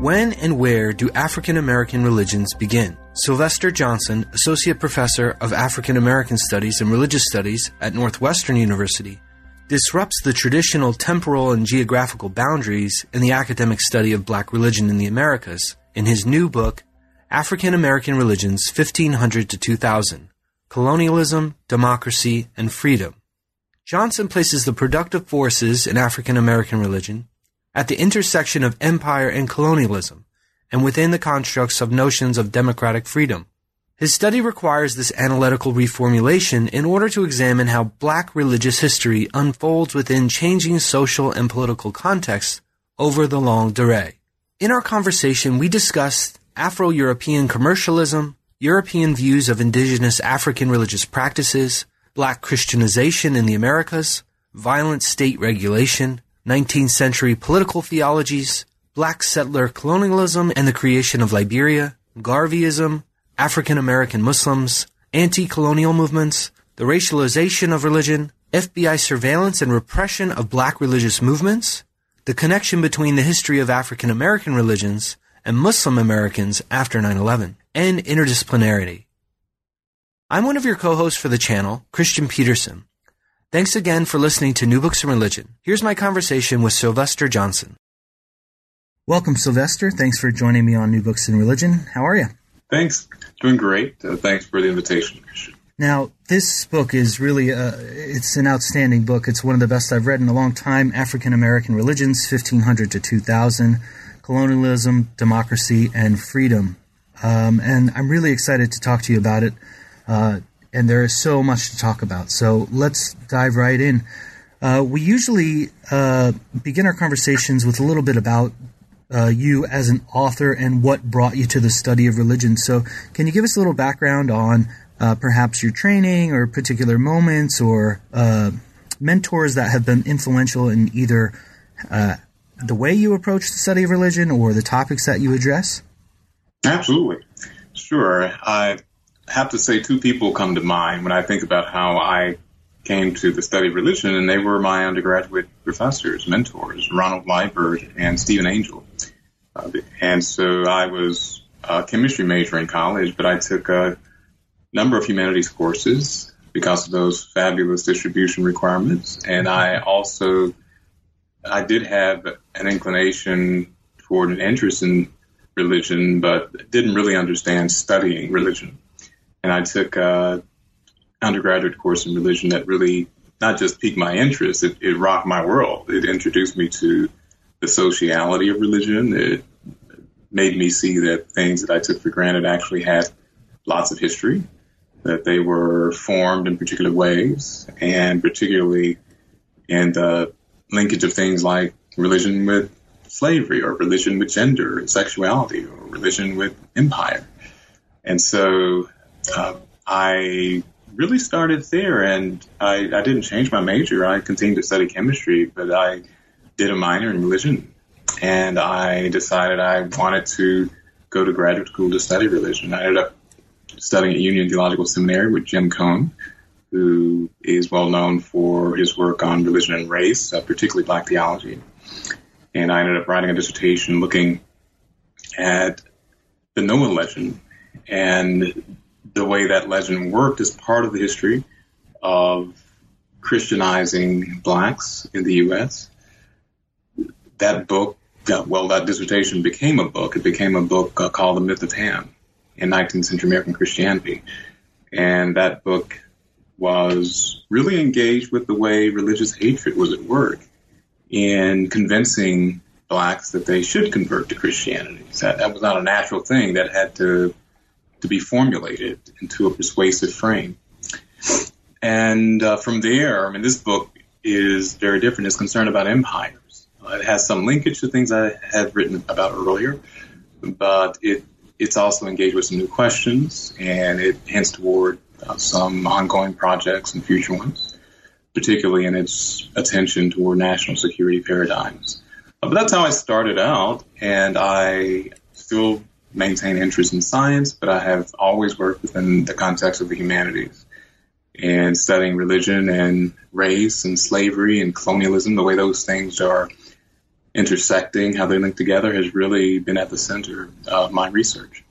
When and where do African American religions begin? Sylvester Johnson, Associate Professor of African American Studies and Religious Studies at Northwestern University, disrupts the traditional temporal and geographical boundaries in the academic study of black religion in the Americas in his new book, African American Religions 1500 to 2000 Colonialism, Democracy, and Freedom. Johnson places the productive forces in African American religion at the intersection of empire and colonialism, and within the constructs of notions of democratic freedom. His study requires this analytical reformulation in order to examine how black religious history unfolds within changing social and political contexts over the longue durée. In our conversation, we discussed Afro-European commercialism, European views of indigenous African religious practices, black Christianization in the Americas, violent state regulation, 19th century political theologies, black settler colonialism and the creation of Liberia, Garveyism, African American Muslims, anti-colonial movements, the racialization of religion, FBI surveillance and repression of black religious movements, the connection between the history of African American religions and Muslim Americans after 9-11, and interdisciplinarity. I'm one of your co-hosts for the channel, Christian Peterson, Thanks again for listening to New Books in Religion. Here's my conversation with Sylvester Johnson. Welcome, Sylvester. Thanks for joining me on New Books in Religion. How are you? Thanks. Doing great. Uh, thanks for the invitation, Christian. Now, this book is really uh, it's an outstanding book. It's one of the best I've read in a long time. African American Religions, 1500 to 2000, Colonialism, Democracy, and Freedom. Um, and I'm really excited to talk to you about it. Uh, and there is so much to talk about. So let's dive right in. Uh, we usually uh, begin our conversations with a little bit about uh, you as an author and what brought you to the study of religion. So, can you give us a little background on uh, perhaps your training or particular moments or uh, mentors that have been influential in either uh, the way you approach the study of religion or the topics that you address? Absolutely. Sure. I have to say two people come to mind when I think about how I came to the study of religion, and they were my undergraduate professors, mentors, Ronald Liebert and Stephen Angell. Uh, and so I was a chemistry major in college, but I took a number of humanities courses because of those fabulous distribution requirements. And I also, I did have an inclination toward an interest in religion, but didn't really understand studying religion and I took a undergraduate course in religion that really not just piqued my interest, it, it rocked my world. It introduced me to the sociality of religion. It made me see that things that I took for granted actually had lots of history, that they were formed in particular ways, and particularly in the linkage of things like religion with slavery, or religion with gender and sexuality, or religion with empire. And so uh, I really started there, and I, I didn't change my major. I continued to study chemistry, but I did a minor in religion, and I decided I wanted to go to graduate school to study religion. I ended up studying at Union Theological Seminary with Jim Cone, who is well known for his work on religion and race, uh, particularly black theology. And I ended up writing a dissertation looking at the Noah legend and the way that legend worked is part of the history of Christianizing blacks in the U.S. That book, well, that dissertation became a book. It became a book uh, called The Myth of Ham in 19th century American Christianity. And that book was really engaged with the way religious hatred was at work in convincing blacks that they should convert to Christianity. That, that was not a natural thing that had to to be formulated into a persuasive frame. And uh, from there, I mean, this book is very different. It's concerned about empires. Uh, It has some linkage to things I had written about earlier, but it it's also engaged with some new questions, and it hints toward uh, some ongoing projects and future ones, particularly in its attention toward national security paradigms. Uh, but that's how I started out, and I still maintain interest in science, but I have always worked within the context of the humanities and studying religion and race and slavery and colonialism, the way those things are intersecting, how they link together, has really been at the center of my research.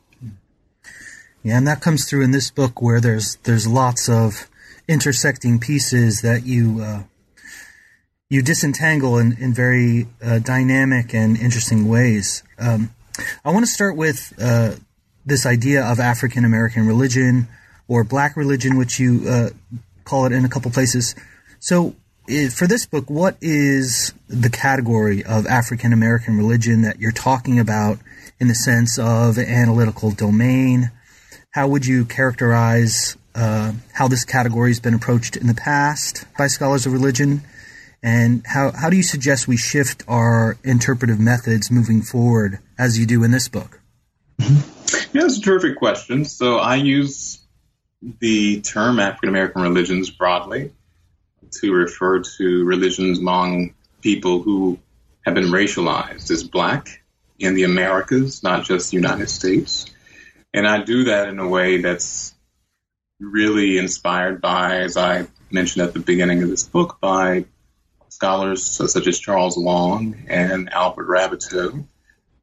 Yeah, and that comes through in this book where there's there's lots of intersecting pieces that you uh, you disentangle in, in very uh, dynamic and interesting ways. Um, I want to start with uh, this idea of African American religion or black religion, which you uh, call it in a couple places. So, for this book, what is the category of African American religion that you're talking about in the sense of analytical domain? How would you characterize uh, how this category has been approached in the past by scholars of religion? And how, how do you suggest we shift our interpretive methods moving forward as you do in this book? Mm-hmm. Yeah, that's a terrific question. So I use the term African American religions broadly to refer to religions among people who have been racialized as black in the Americas, not just the United States. And I do that in a way that's really inspired by, as I mentioned at the beginning of this book, by scholars such as Charles Long and Albert Raboteau.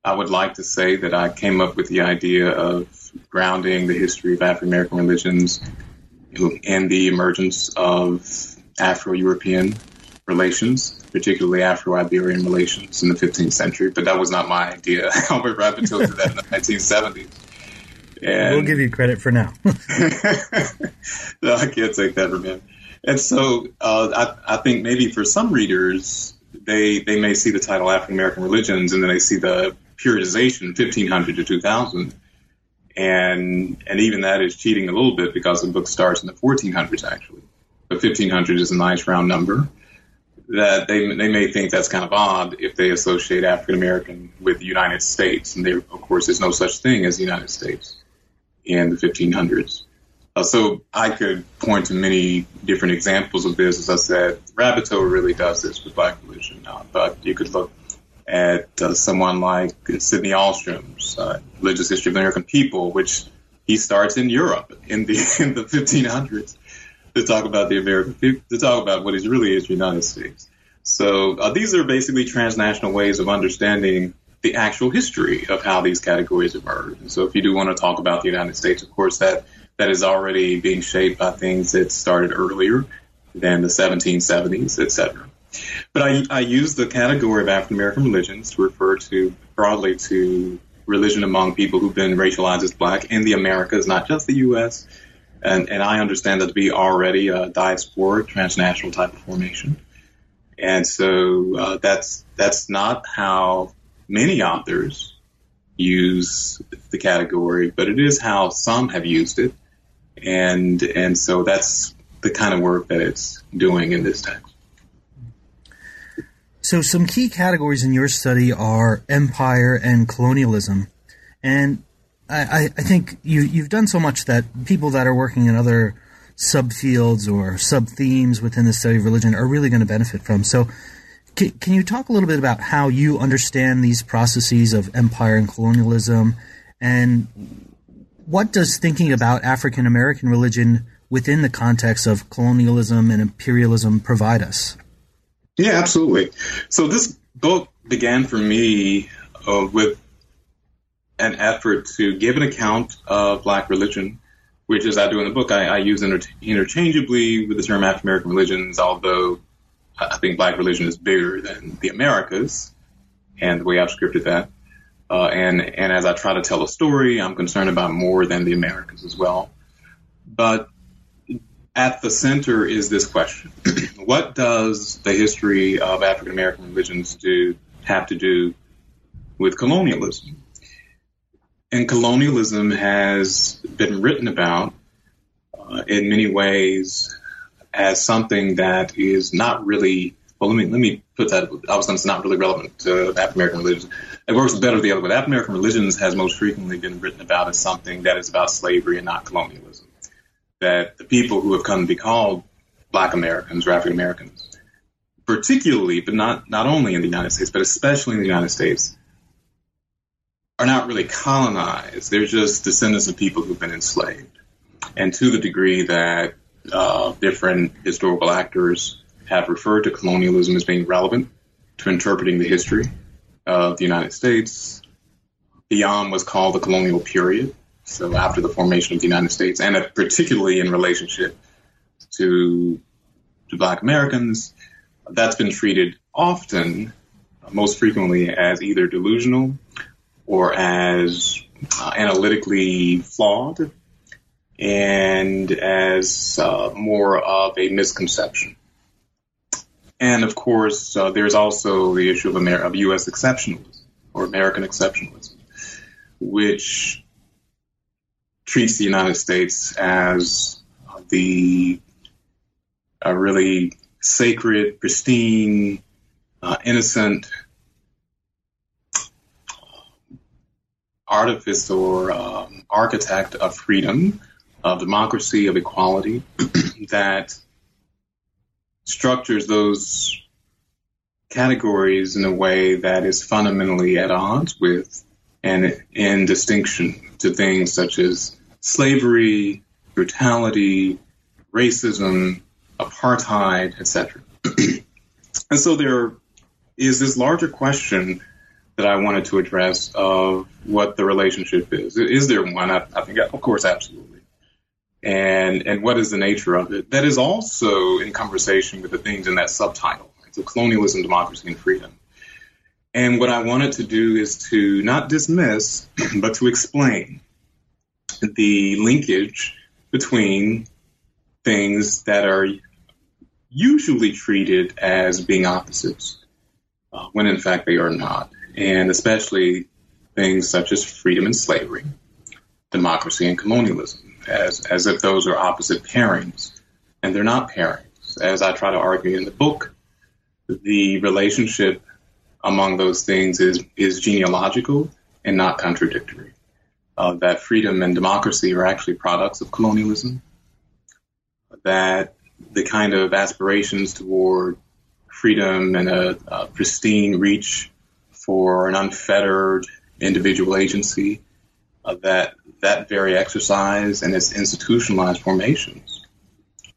I would like to say that I came up with the idea of grounding the history of African American religions in the emergence of Afro European relations, particularly Afro Iberian relations in the 15th century. But that was not my idea. Albert Raboteau did that in the 1970s. And we'll give you credit for now. no, I can't take that from him. And so uh, I, I think maybe for some readers, they they may see the title African American religions and then they see the periodization 1500 to 2000 and and even that is cheating a little bit because the book starts in the 1400s actually. But 1500 is a nice round number. That they they may think that's kind of odd if they associate African American with the United States, and there of course there's no such thing as the United States in the 1500s. Uh, so I could point to many different examples of this. As I said, Raboteau really does this with black religion, uh, but you could look at uh, someone like Sydney Ahlstrom's uh, Religious History of the American People, which he starts in Europe in the in the 1500s to talk about the American to talk about what is really is the United States. So uh, these are basically transnational ways of understanding the actual history of how these categories emerged. And so if you do want to talk about the United States, of course that that is already being shaped by things that started earlier than the 1770s, et cetera. But I, I use the category of African American religions to refer to broadly to religion among people who've been racialized as black in the Americas, not just the U.S. And, and I understand that to be already a diaspora, transnational type of formation. And so uh, that's that's not how many authors use the category, but it is how some have used it, and and so that's the kind of work that it's doing in this text. So, some key categories in your study are empire and colonialism. And I, I think you, you've done so much that people that are working in other subfields or sub themes within the study of religion are really going to benefit from. So, can, can you talk a little bit about how you understand these processes of empire and colonialism? And what does thinking about African American religion within the context of colonialism and imperialism provide us? Yeah, absolutely. So this book began for me uh, with an effort to give an account of black religion, which, as I do in the book, I, I use inter- interchangeably with the term African American religions, although I think black religion is bigger than the Americas and the way I've scripted that. Uh, and, and as I try to tell a story, I'm concerned about more than the Americas as well. But at the center is this question What does the history of African American religions do have to do with colonialism? And colonialism has been written about uh, in many ways as something that is not really well, let me let me put that. I was going to say not really relevant to African American religions. It works better the other way. African American religions has most frequently been written about as something that is about slavery and not colonialism. That the people who have come to be called Black Americans or African Americans, particularly, but not not only in the United States, but especially in the United States, are not really colonized. They're just descendants of people who've been enslaved, and to the degree that uh, different historical actors have referred to colonialism as being relevant to interpreting the history of the United States beyond what's called the colonial period. So after the formation of the United States, and particularly in relationship to to Black Americans, that's been treated often, most frequently, as either delusional or as uh, analytically flawed and as uh, more of a misconception. And of course, uh, there's also the issue of, Amer- of U.S. exceptionalism or American exceptionalism, which treats the United States as the really sacred, pristine, uh, innocent artifice or um, architect of freedom, of democracy, of equality that structures those categories in a way that is fundamentally at odds with and in distinction to things such as slavery, brutality, racism, apartheid, etc. and so there is this larger question that I wanted to address of what the relationship is. Is there one? I, I think, of course, absolutely and and what is the nature of it. That is also in conversation with the things in that subtitle. So colonialism, democracy, and freedom. And what I wanted to do is to not dismiss, but to explain the linkage between things that are usually treated as being opposites, uh, when in fact they are not, and especially things such as freedom and slavery, democracy and colonialism as, as if those are opposite pairings. And they're not pairings. As I try to argue in the book, the relationship among those things is, is genealogical and not contradictory. Uh, that freedom and democracy are actually products of colonialism. That the kind of aspirations toward freedom and a, a pristine reach for an unfettered individual agency uh, that that very exercise and its institutionalized formations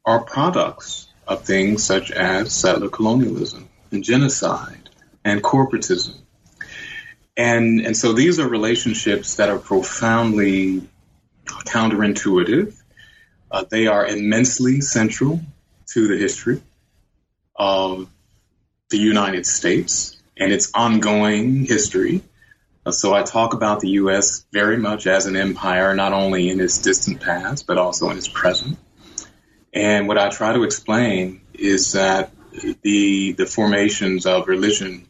are products of things such as settler colonialism and genocide and corporatism. And, and so these are relationships that are profoundly counterintuitive. Uh, they are immensely central to the history of the United States and its ongoing history so I talk about the U.S. very much as an empire, not only in its distant past, but also in its present. And what I try to explain is that the the formations of religion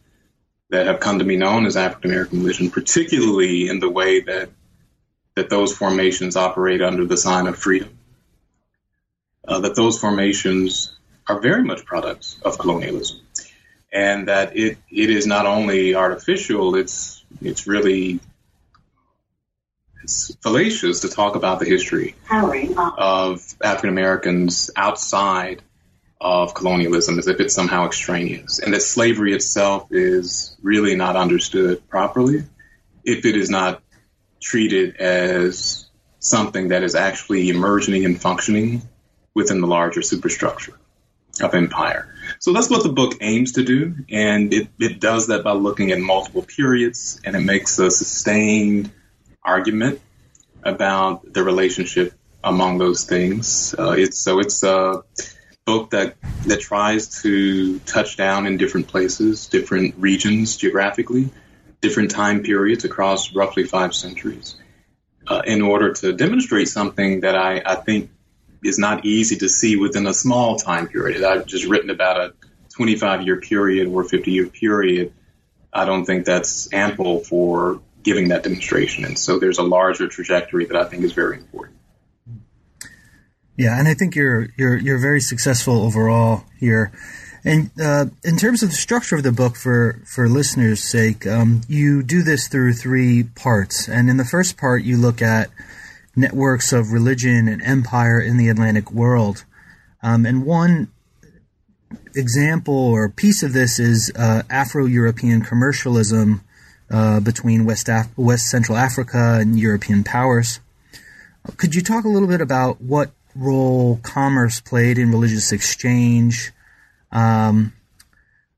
that have come to be known as African American religion, particularly in the way that that those formations operate under the sign of freedom, uh, that those formations are very much products of colonialism, and that it it is not only artificial; it's it's really it's fallacious to talk about the history uh. of African Americans outside of colonialism as if it's somehow extraneous, and that slavery itself is really not understood properly if it is not treated as something that is actually emerging and functioning within the larger superstructure of empire. So that's what the book aims to do, and it, it does that by looking at multiple periods, and it makes a sustained argument about the relationship among those things. Uh, it's so it's a book that that tries to touch down in different places, different regions geographically, different time periods across roughly five centuries, uh, in order to demonstrate something that I, I think is not easy to see within a small time period. I've just written about a 25 year period or 50 year period. I don't think that's ample for giving that demonstration. And so there's a larger trajectory that I think is very important. Yeah, and I think you're you're you're very successful overall here. And uh, in terms of the structure of the book, for for listeners' sake, um, you do this through three parts. And in the first part, you look at networks of religion and empire in the Atlantic world. Um, and one example or piece of this is uh, Afro-European commercialism uh, between West Af- West Central Africa and European powers. Could you talk a little bit about what role commerce played in religious exchange? Um,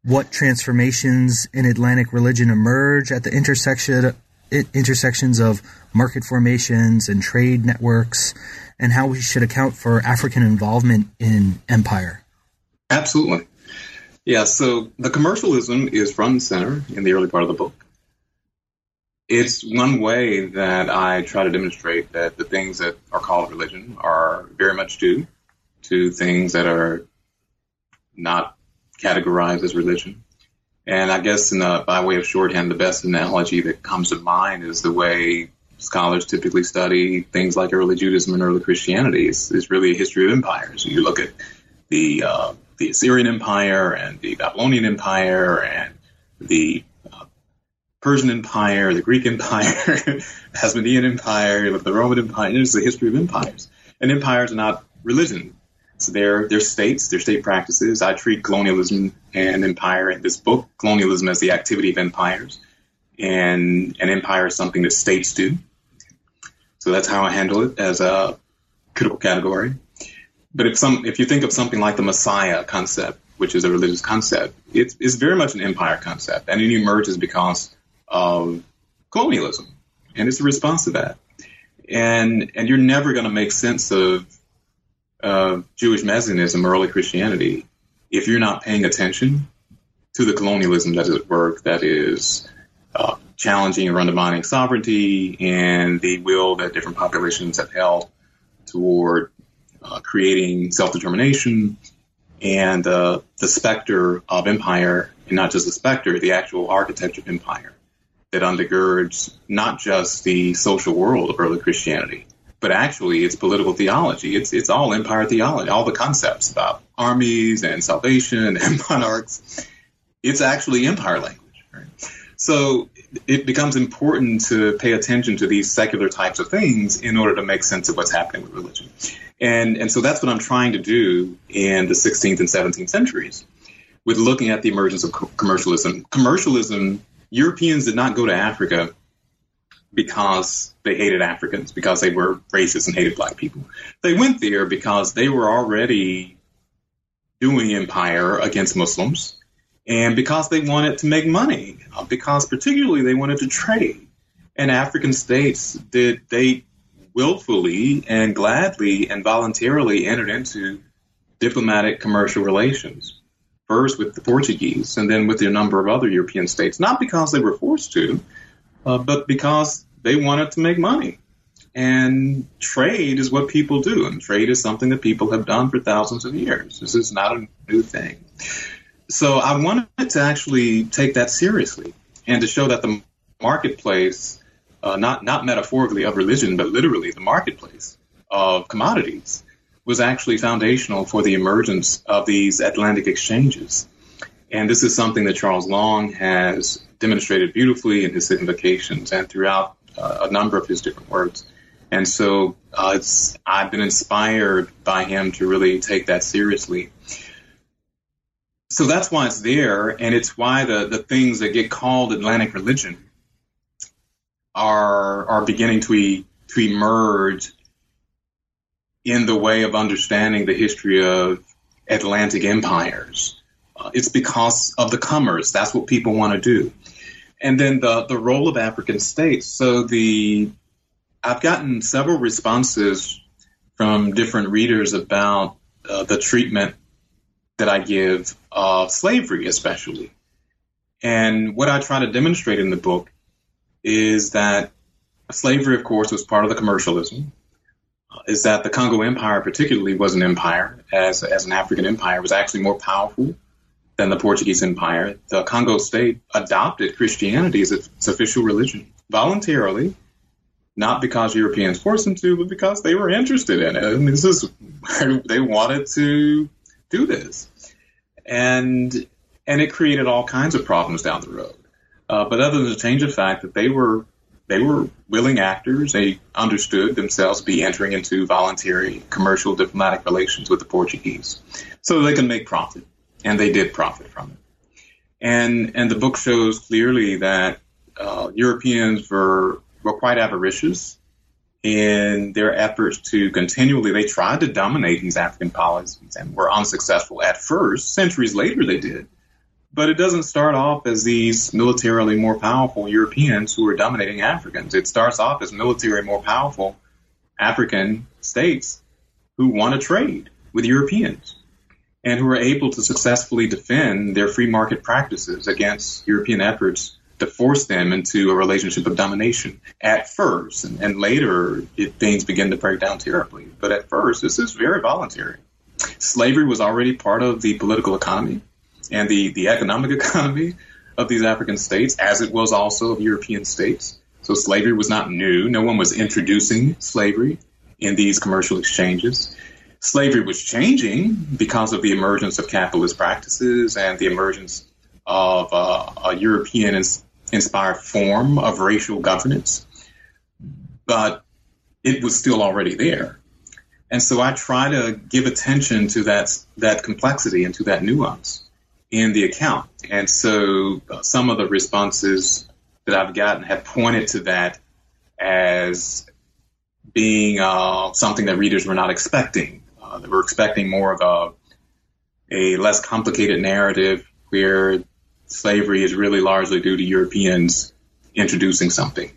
what transformations in Atlantic religion emerge at the intersection intersections of market formations and trade networks, and how we should account for African involvement in empire. Absolutely. Yeah, so the commercialism is front and center in the early part of the book. It's one way that I try to demonstrate that the things that are called religion are very much due to things that are not categorized as religion. And I guess the, by way of shorthand, the best analogy that comes to mind is the way scholars typically study things like early Judaism and early Christianity. It's, it's really a history of empires. You look at the uh, the Assyrian Empire and the Babylonian Empire and the uh, Persian Empire, the Greek Empire, Hasmonean Empire, the Roman Empire. It's the history of empires. And empires are not religion. So they're, they're states, they're state practices. I treat colonialism and empire in this book, colonialism as the activity of empires. And an empire is something that states do. So that's how I handle it as a critical category. But if some, if you think of something like the Messiah concept, which is a religious concept, it's, it's very much an empire concept, and it emerges because of colonialism, and it's a response to that. And and you're never going to make sense of uh, Jewish messianism, early Christianity, if you're not paying attention to the colonialism that is at work, that is uh, challenging or undermining sovereignty and the will that different populations have held toward uh, creating self determination and uh, the specter of empire, and not just the specter, the actual architecture of empire that undergirds not just the social world of early Christianity, but actually it's political theology. It's it's all empire theology, all the concepts about armies and salvation and monarchs. It's actually empire language. Right? So it becomes important to pay attention to these secular types of things in order to make sense of what's happening with religion. And, and so that's what I'm trying to do in the 16th and 17th centuries with looking at the emergence of commercialism. Commercialism, Europeans did not go to Africa because they hated Africans, because they were racist and hated black people. They went there because they were already doing empire against Muslims and because they wanted to make money, uh, because particularly they wanted to trade. And African states did, they willfully and gladly and voluntarily entered into diplomatic commercial relations, first with the Portuguese and then with a number of other European states, not because they were forced to, uh, but because they wanted to make money. And trade is what people do, and trade is something that people have done for thousands of years. This is not a new thing. So I wanted to actually take that seriously and to show that the marketplace uh, not not metaphorically of religion, but literally the marketplace of commodities, was actually foundational for the emergence of these Atlantic exchanges. And this is something that Charles Long has demonstrated beautifully in his significations and throughout uh, a number of his different works. And so uh, I've been inspired by him to really take that seriously. So that's why it's there, and it's why the, the things that get called Atlantic religion are are beginning to e, to emerge in the way of understanding the history of Atlantic empires. Uh, it's because of the comers. That's what people want to do. And then the, the role of African states. So the I've gotten several responses from different readers about uh, the treatment that I give of slavery, especially. And what I try to demonstrate in the book is that slavery, of course, was part of the commercialism. Uh, is that the Congo Empire, particularly, was an empire as as an African empire, was actually more powerful than the Portuguese Empire. The Congo state adopted Christianity as its official religion voluntarily, not because Europeans forced them to, but because they were interested in it. And this is they wanted to do this. and and it created all kinds of problems down the road. Uh, but other than the change of fact that they were they were willing actors, they understood themselves to be entering into voluntary commercial diplomatic relations with the Portuguese, so they can make profit, and they did profit from it. And and the book shows clearly that uh, Europeans were were quite avaricious in their efforts to continually, they tried to dominate these African policies and were unsuccessful at first. Centuries later, they did. But it doesn't start off as these militarily more powerful Europeans who are dominating Africans. It starts off as military more powerful African states who want to trade with Europeans and who are able to successfully defend their free market practices against European efforts to force them into a relationship of domination at first, and, and later it, things begin to break down terribly. But at first, this is very voluntary. Slavery was already part of the political economy and the, the economic economy of these African states, as it was also of European states. So slavery was not new. No one was introducing slavery in these commercial exchanges. Slavery was changing because of the emergence of capitalist practices and the emergence of uh, a European inspired form of racial governance, but it was still already there. And so I try to give attention to that, that complexity and to that nuance in the account. And so uh, some of the responses that I've gotten have pointed to that as being uh, something that readers were not expecting. Uh, were expecting more of a, a less complicated narrative where slavery is really largely due to Europeans introducing something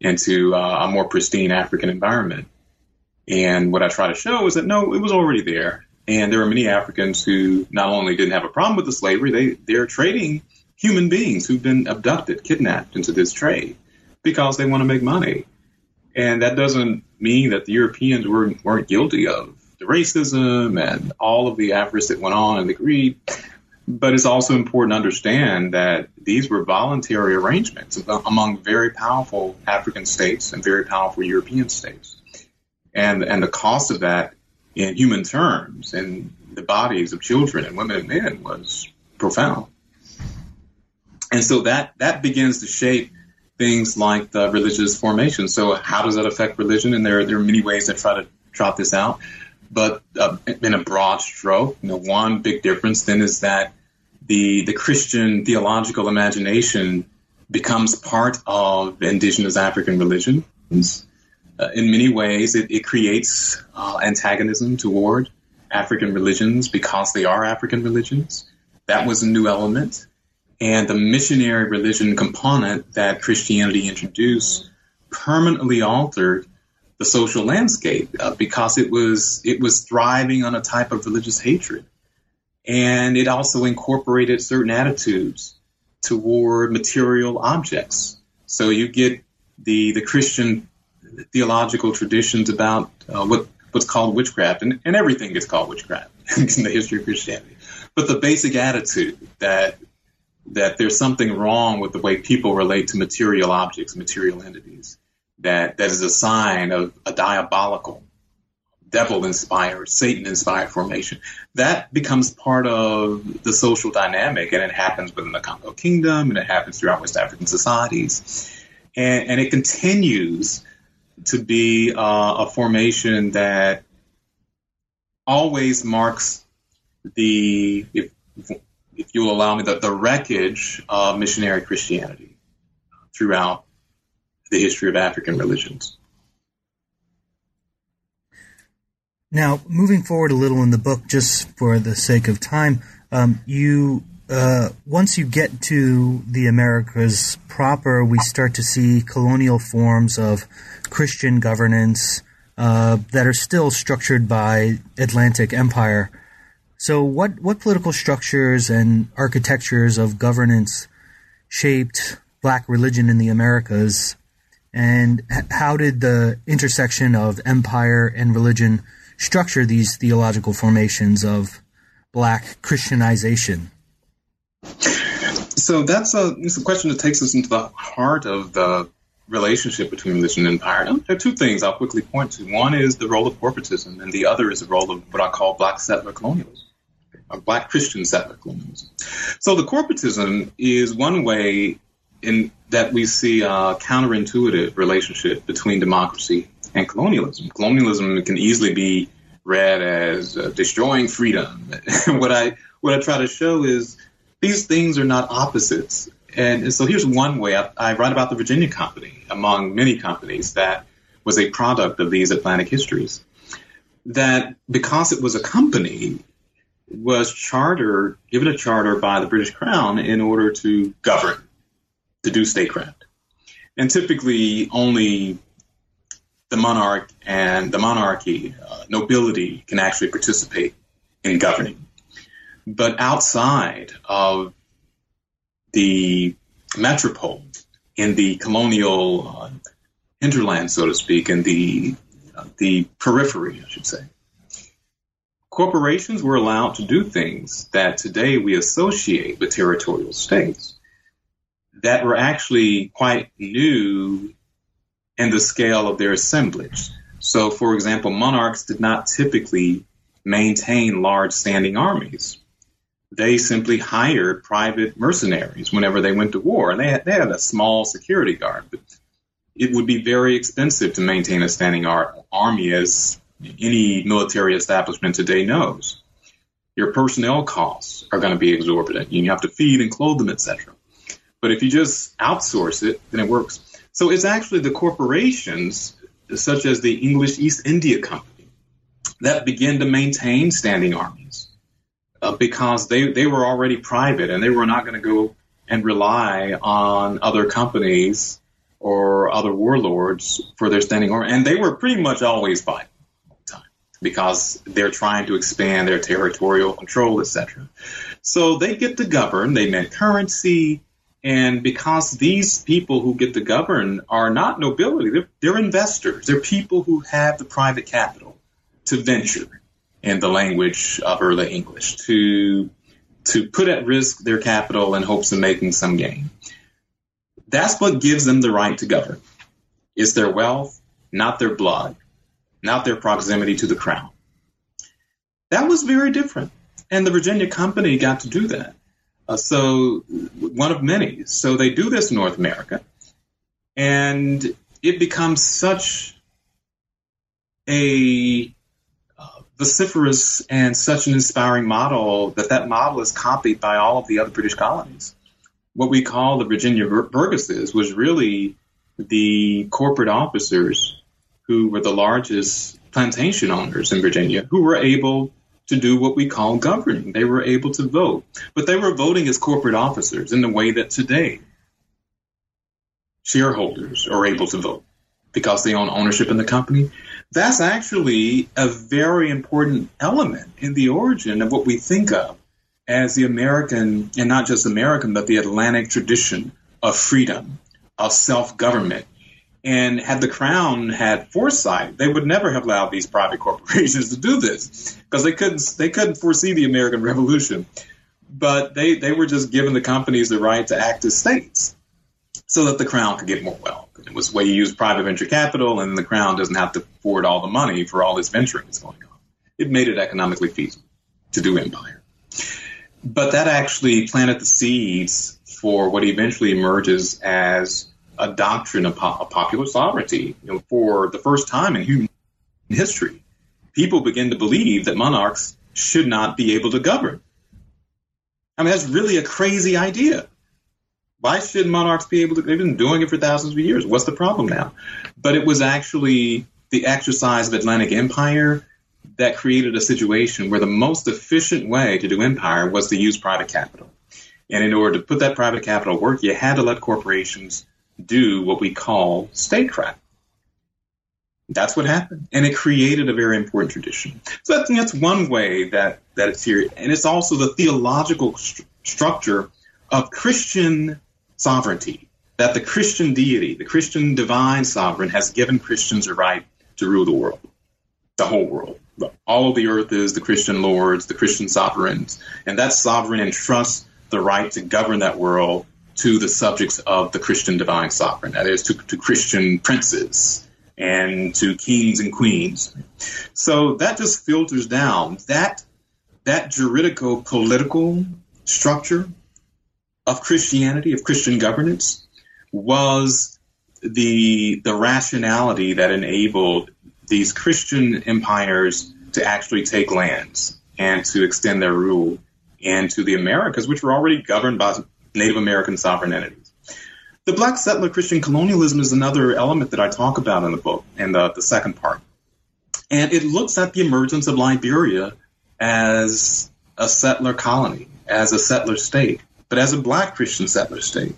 into uh, a more pristine African environment. And what I try to show is that no, it was already there. And there are many Africans who not only didn't have a problem with the slavery, they, they're trading human beings who've been abducted, kidnapped into this trade because they want to make money. And that doesn't mean that the Europeans weren't, weren't guilty of the racism and all of the avarice that went on and the greed. But it's also important to understand that these were voluntary arrangements among very powerful African states and very powerful European states. And, and the cost of that in human terms in the bodies of children and women and men was profound. And so that, that begins to shape things like the religious formation. So how does that affect religion? And there, there are many ways to try to trot this out. But uh, in a broad stroke, you know, one big difference then is that the the Christian theological imagination becomes part of indigenous African religions. Uh, in many ways, it, it creates uh, antagonism toward African religions because they are African religions. That was a new element. And the missionary religion component that Christianity introduced permanently altered the social landscape uh, because it was it was thriving on a type of religious hatred and it also incorporated certain attitudes toward material objects. So you get the the Christian theological traditions about uh, what what's called witchcraft, and, and everything is called witchcraft in the history of Christianity. But the basic attitude that that there's something wrong with the way people relate to material objects, material entities, that that is a sign of a diabolical devil inspired, Satan inspired formation. That becomes part of the social dynamic, and it happens within the Congo Kingdom, and it happens throughout West African societies. And, and it continues to be uh, a formation that always marks the, if, if you'll allow me, the, the wreckage of missionary Christianity throughout the history of African religions. Now, moving forward a little in the book, just for the sake of time, um, you uh, once you get to the Americas proper, we start to see colonial forms of Christian governance uh, that are still structured by Atlantic Empire. So, what what political structures and architectures of governance shaped Black religion in the Americas, and how did the intersection of empire and religion structure these theological formations of black Christianization? So that's a, it's a question that takes us into the heart of the relationship between religion and empire. There are two things I'll quickly point to. One is the role of corporatism, and the other is the role of what I call black settler colonialism. or black Christian settler colonialism. So the corporatism is one way in that we see a counterintuitive relationship between democracy and colonialism. Colonialism can easily be read as uh, destroying freedom. what I what I try to show is these things are not opposites. And so here's one way I, I write about the Virginia Company, among many companies, that was a product of these Atlantic histories. That because it was a company, was chartered, given a charter by the British Crown in order to govern, do statecraft. And typically only the monarch and the monarchy, uh, nobility can actually participate in governing. But outside of the metropole, in the colonial uh, hinterland, so to speak, in the uh, the periphery, I should say, corporations were allowed to do things that today we associate with territorial states that were actually quite new in the scale of their assemblage. So, for example, monarchs did not typically maintain large standing armies. They simply hired private mercenaries whenever they went to war, and they had, they had a small security guard. But it would be very expensive to maintain a standing ar- army, as any military establishment today knows. Your personnel costs are going to be exorbitant. You have to feed and clothe them, etc. But if you just outsource it, then it works. So it's actually the corporations, such as the English East India Company, that began to maintain standing armies uh, because they, they were already private and they were not going to go and rely on other companies or other warlords for their standing army. And they were pretty much always fighting because they're trying to expand their territorial control, etc. So they get to govern. They mint currency. And because these people who get to govern are not nobility, they're, they're investors. They're people who have the private capital to venture in the language of early English, to, to put at risk their capital in hopes of making some gain. That's what gives them the right to govern. It's their wealth, not their blood, not their proximity to the crown. That was very different. And the Virginia Company got to do that. Uh, so one of many. So they do this in North America, and it becomes such a uh, vociferous and such an inspiring model that that model is copied by all of the other British colonies. What we call the Virginia Burgesses was really the corporate officers who were the largest plantation owners in Virginia who were able to do what we call governing. They were able to vote, but they were voting as corporate officers in the way that today shareholders are able to vote because they own ownership in the company. That's actually a very important element in the origin of what we think of as the American, and not just American, but the Atlantic tradition of freedom, of self government, and had the crown had foresight, they would never have allowed these private corporations to do this because they couldn't they couldn't foresee the American Revolution. But they, they were just giving the companies the right to act as states so that the crown could get more wealth. It was a way you use private venture capital and the crown doesn't have to afford all the money for all this venturing that's going on. It made it economically feasible to do empire. But that actually planted the seeds for what eventually emerges as a doctrine of, po- popular sovereignty. You know, for the first time in human history, people begin to believe that monarchs should not be able to govern. I mean, that's really a crazy idea. Why should monarchs be able to? They've been doing it for thousands of years. What's the problem now? But it was actually the exercise of Atlantic Empire that created a situation where the most efficient way to do empire was to use private capital. And in order to put that private capital work, you had to let corporations do what we call statecraft. That's what happened, and it created a very important tradition. So that's, that's one way that that it's here, and it's also the theological st- structure of Christian sovereignty. That the Christian deity, the Christian divine sovereign, has given Christians a right to rule the world, the whole world. All of the earth is the Christian lords, the Christian sovereigns, and that sovereign entrusts the right to govern that world to the subjects of the Christian divine sovereign, that is, to, to Christian princes and to kings and queens. So that just filters down. That that juridico political structure of Christianity, of Christian governance, was the the rationality that enabled these Christian empires to actually take lands and to extend their rule into the Americas, which were already governed by Native American sovereign entities. The black settler Christian colonialism is another element that I talk about in the book, in the, the second part. And it looks at the emergence of Liberia as a settler colony, as a settler state, but as a black Christian settler state.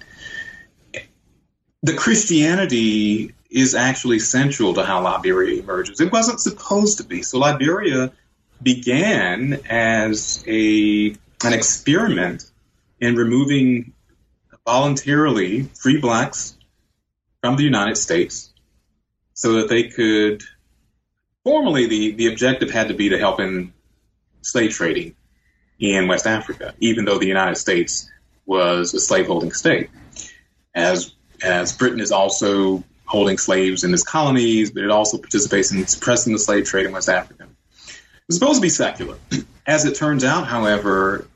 The Christianity is actually central to how Liberia emerges. It wasn't supposed to be. So Liberia began as a an experiment in removing voluntarily free blacks from the United States so that they could formally the, the objective had to be to help in slave trading in West Africa, even though the United States was a slaveholding state. As as Britain is also holding slaves in its colonies, but it also participates in suppressing the slave trade in West Africa. It's supposed to be secular. As it turns out, however,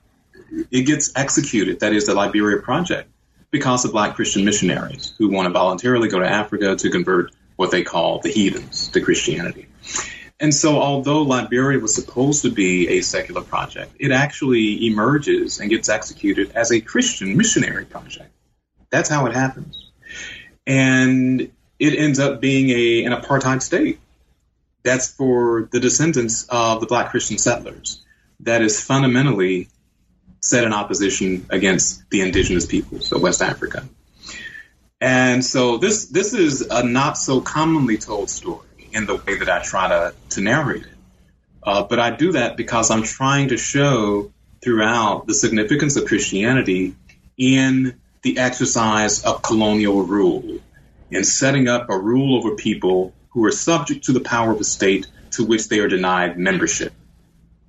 it gets executed, that is the Liberia Project, because of black Christian missionaries who want to voluntarily go to Africa to convert what they call the heathens to Christianity. And so, although Liberia was supposed to be a secular project, it actually emerges and gets executed as a Christian missionary project. That's how it happens. And it ends up being a, an apartheid state. That's for the descendants of the black Christian settlers. That is fundamentally set in opposition against the indigenous peoples of West Africa. And so this this is a not so commonly told story in the way that I try to, to narrate it. Uh, but I do that because I'm trying to show throughout the significance of Christianity in the exercise of colonial rule, in setting up a rule over people who are subject to the power of a state to which they are denied membership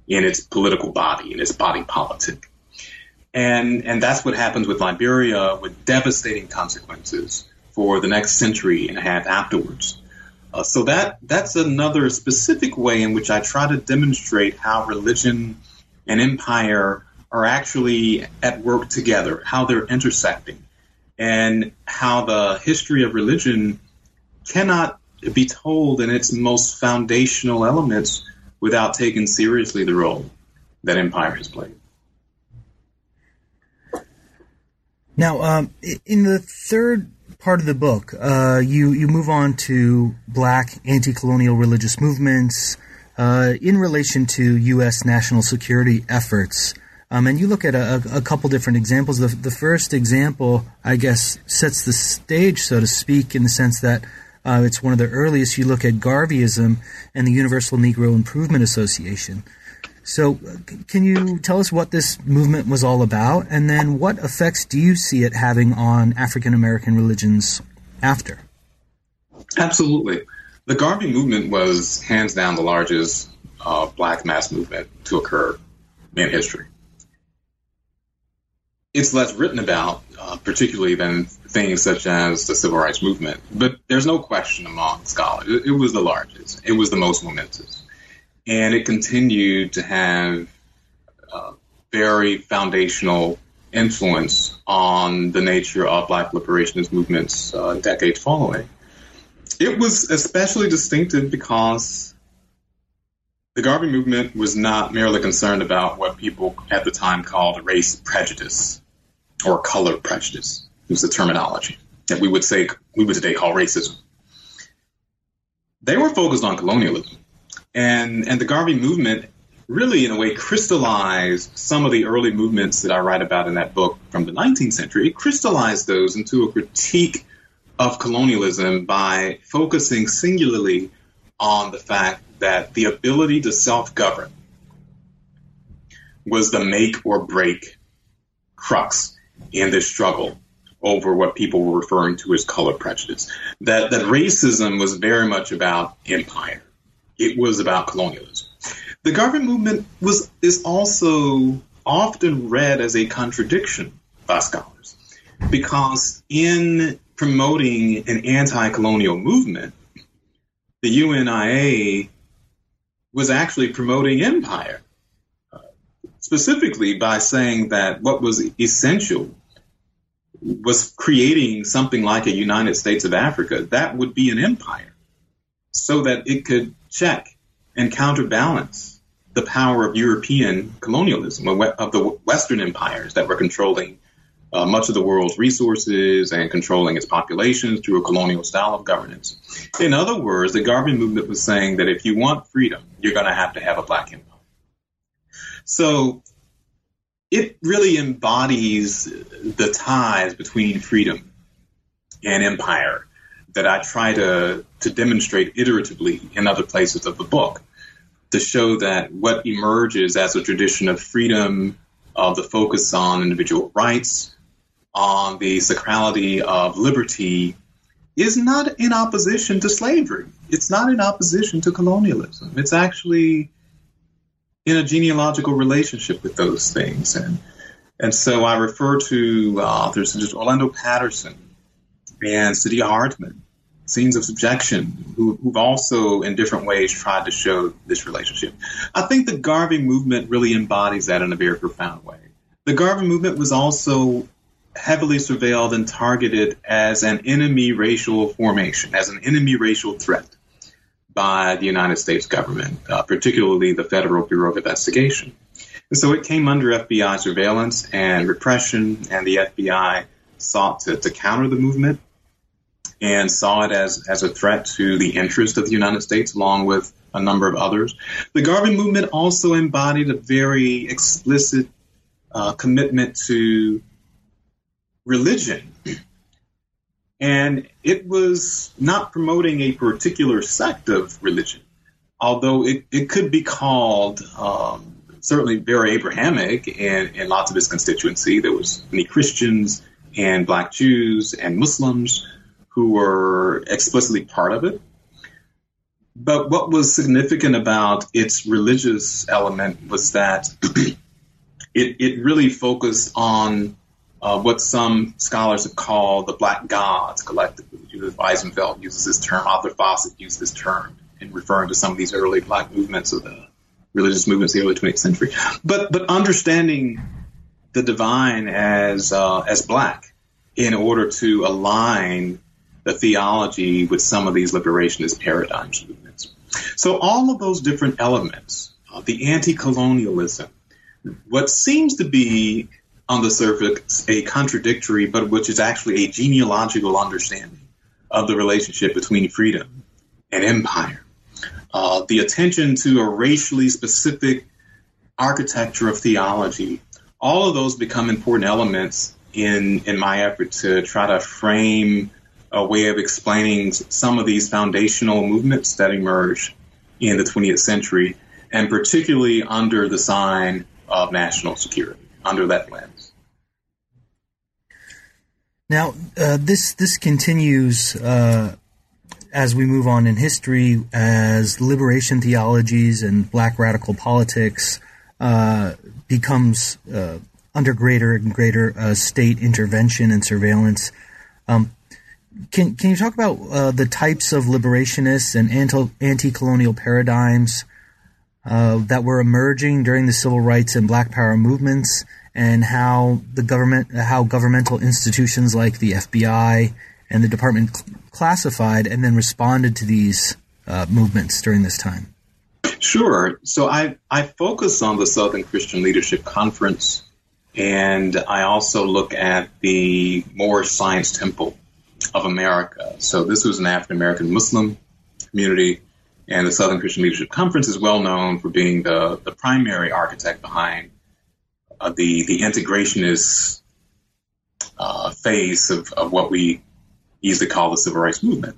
in its political body, in its body politic. And, and that's what happens with Liberia with devastating consequences for the next century and a half afterwards. Uh, so that that's another specific way in which I try to demonstrate how religion and empire are actually at work together, how they're intersecting, and how the history of religion cannot be told in its most foundational elements without taking seriously the role that empire has played. Now, um, in the third part of the book, uh, you you move on to black anti-colonial religious movements uh, in relation to U.S. national security efforts, um, and you look at a, a, couple different examples. The, the first example, I guess, sets the stage, so to speak, in the sense that uh, it's one of the earliest. You look at Garveyism and the Universal Negro Improvement Association. So, can you tell us what this movement was all about, and then what effects do you see it having on African American religions after? Absolutely. The Garvey movement was hands down the largest uh, black mass movement to occur in history. It's less written about, uh, particularly than things such as the civil rights movement, but there's no question among scholars. It, it was the largest, it was the most momentous and it continued to have very foundational influence on the nature of black liberationist movements uh, decades following. It was especially distinctive because the Garvey movement was not merely concerned about what people at the time called race prejudice or color prejudice. It was the terminology that we would say we would today call racism. They were focused on colonialism and and the Garvey movement really, in a way, crystallized some of the early movements that I write about in that book from the 19th century. It crystallized those into a critique of colonialism by focusing singularly on the fact that the ability to self govern was the make or break crux in this struggle over what people were referring to as color prejudice. That that racism was very much about empire it was about colonialism. The Garvey movement was is also often read as a contradiction by scholars because in promoting an anti-colonial movement, the UNIA was actually promoting empire. Uh, specifically by saying that what was essential was creating something like a United States of Africa that would be an empire so that it could check and counterbalance the power of European colonialism, of the Western empires that were controlling uh, much of the world's resources and controlling its populations through a colonial style of governance. In other words, the Garvey movement was saying that if you want freedom, you're going to have to have a black empire. So it really embodies the ties between freedom and empire that I try to, to demonstrate iteratively in other places of the book to show that what emerges as a tradition of freedom, of the focus on individual rights, on the sacrality of liberty, is not in opposition to slavery. It's not in opposition to colonialism. It's actually in a genealogical relationship with those things. And and so I refer to uh, authors such as Orlando Patterson and Saidiya Hartman, Scenes of Subjection, who, who've also in different ways tried to show this relationship. I think the Garvey movement really embodies that in a very profound way. The Garvey movement was also heavily surveilled and targeted as an enemy racial formation, as an enemy racial threat by the United States government, uh, particularly the Federal Bureau of Investigation. And so it came under FBI surveillance and repression, and the FBI sought to, to counter the movement and saw it as, as a threat to the interest of the United States, along with a number of others. The Garvey movement also embodied a very explicit uh, commitment to religion. And it was not promoting a particular sect of religion, although it, it could be called um, certainly very Abrahamic in, in lots of his constituency. There was many Christians and black Jews and Muslims who were explicitly part of it. But what was significant about its religious element was that it, it really focused on uh, what some scholars have called the black gods collectively. Judith Weisenfeld uses this term, Arthur Fauset used this term in referring to some of these early black movements of the religious movements of the early 20th century. But but understanding the divine as uh, as black in order to align the theology with some of these liberationist paradigms movements. So all of those different elements, uh, the anti-colonialism, what seems to be on the surface a contradictory, but which is actually a genealogical understanding of the relationship between freedom and empire uh, the attention to a racially specific architecture of theology, all of those become important elements in in my effort to try to frame a way of explaining some of these foundational movements that emerge in the 20th century, and particularly under the sign of national security, under that lens. Now, uh, this this continues uh, as we move on in history, as liberation theologies and black radical politics uh, becomes uh, under greater and greater uh, state intervention and surveillance. Um, can can you talk about uh, the types of liberationists and anti colonial paradigms uh, that were emerging during the civil rights and Black Power movements, and how the government, how governmental institutions like the FBI and the department classified and then responded to these uh, movements during this time? Sure. So I, I focus on the Southern Christian Leadership Conference, and I also look at the Moorish Science Temple of America. So this was an African American Muslim community, and the Southern Christian Leadership Conference is well known for being the, the primary architect behind uh, the, the integrationist uh, phase of, of what we easily call the civil rights movement.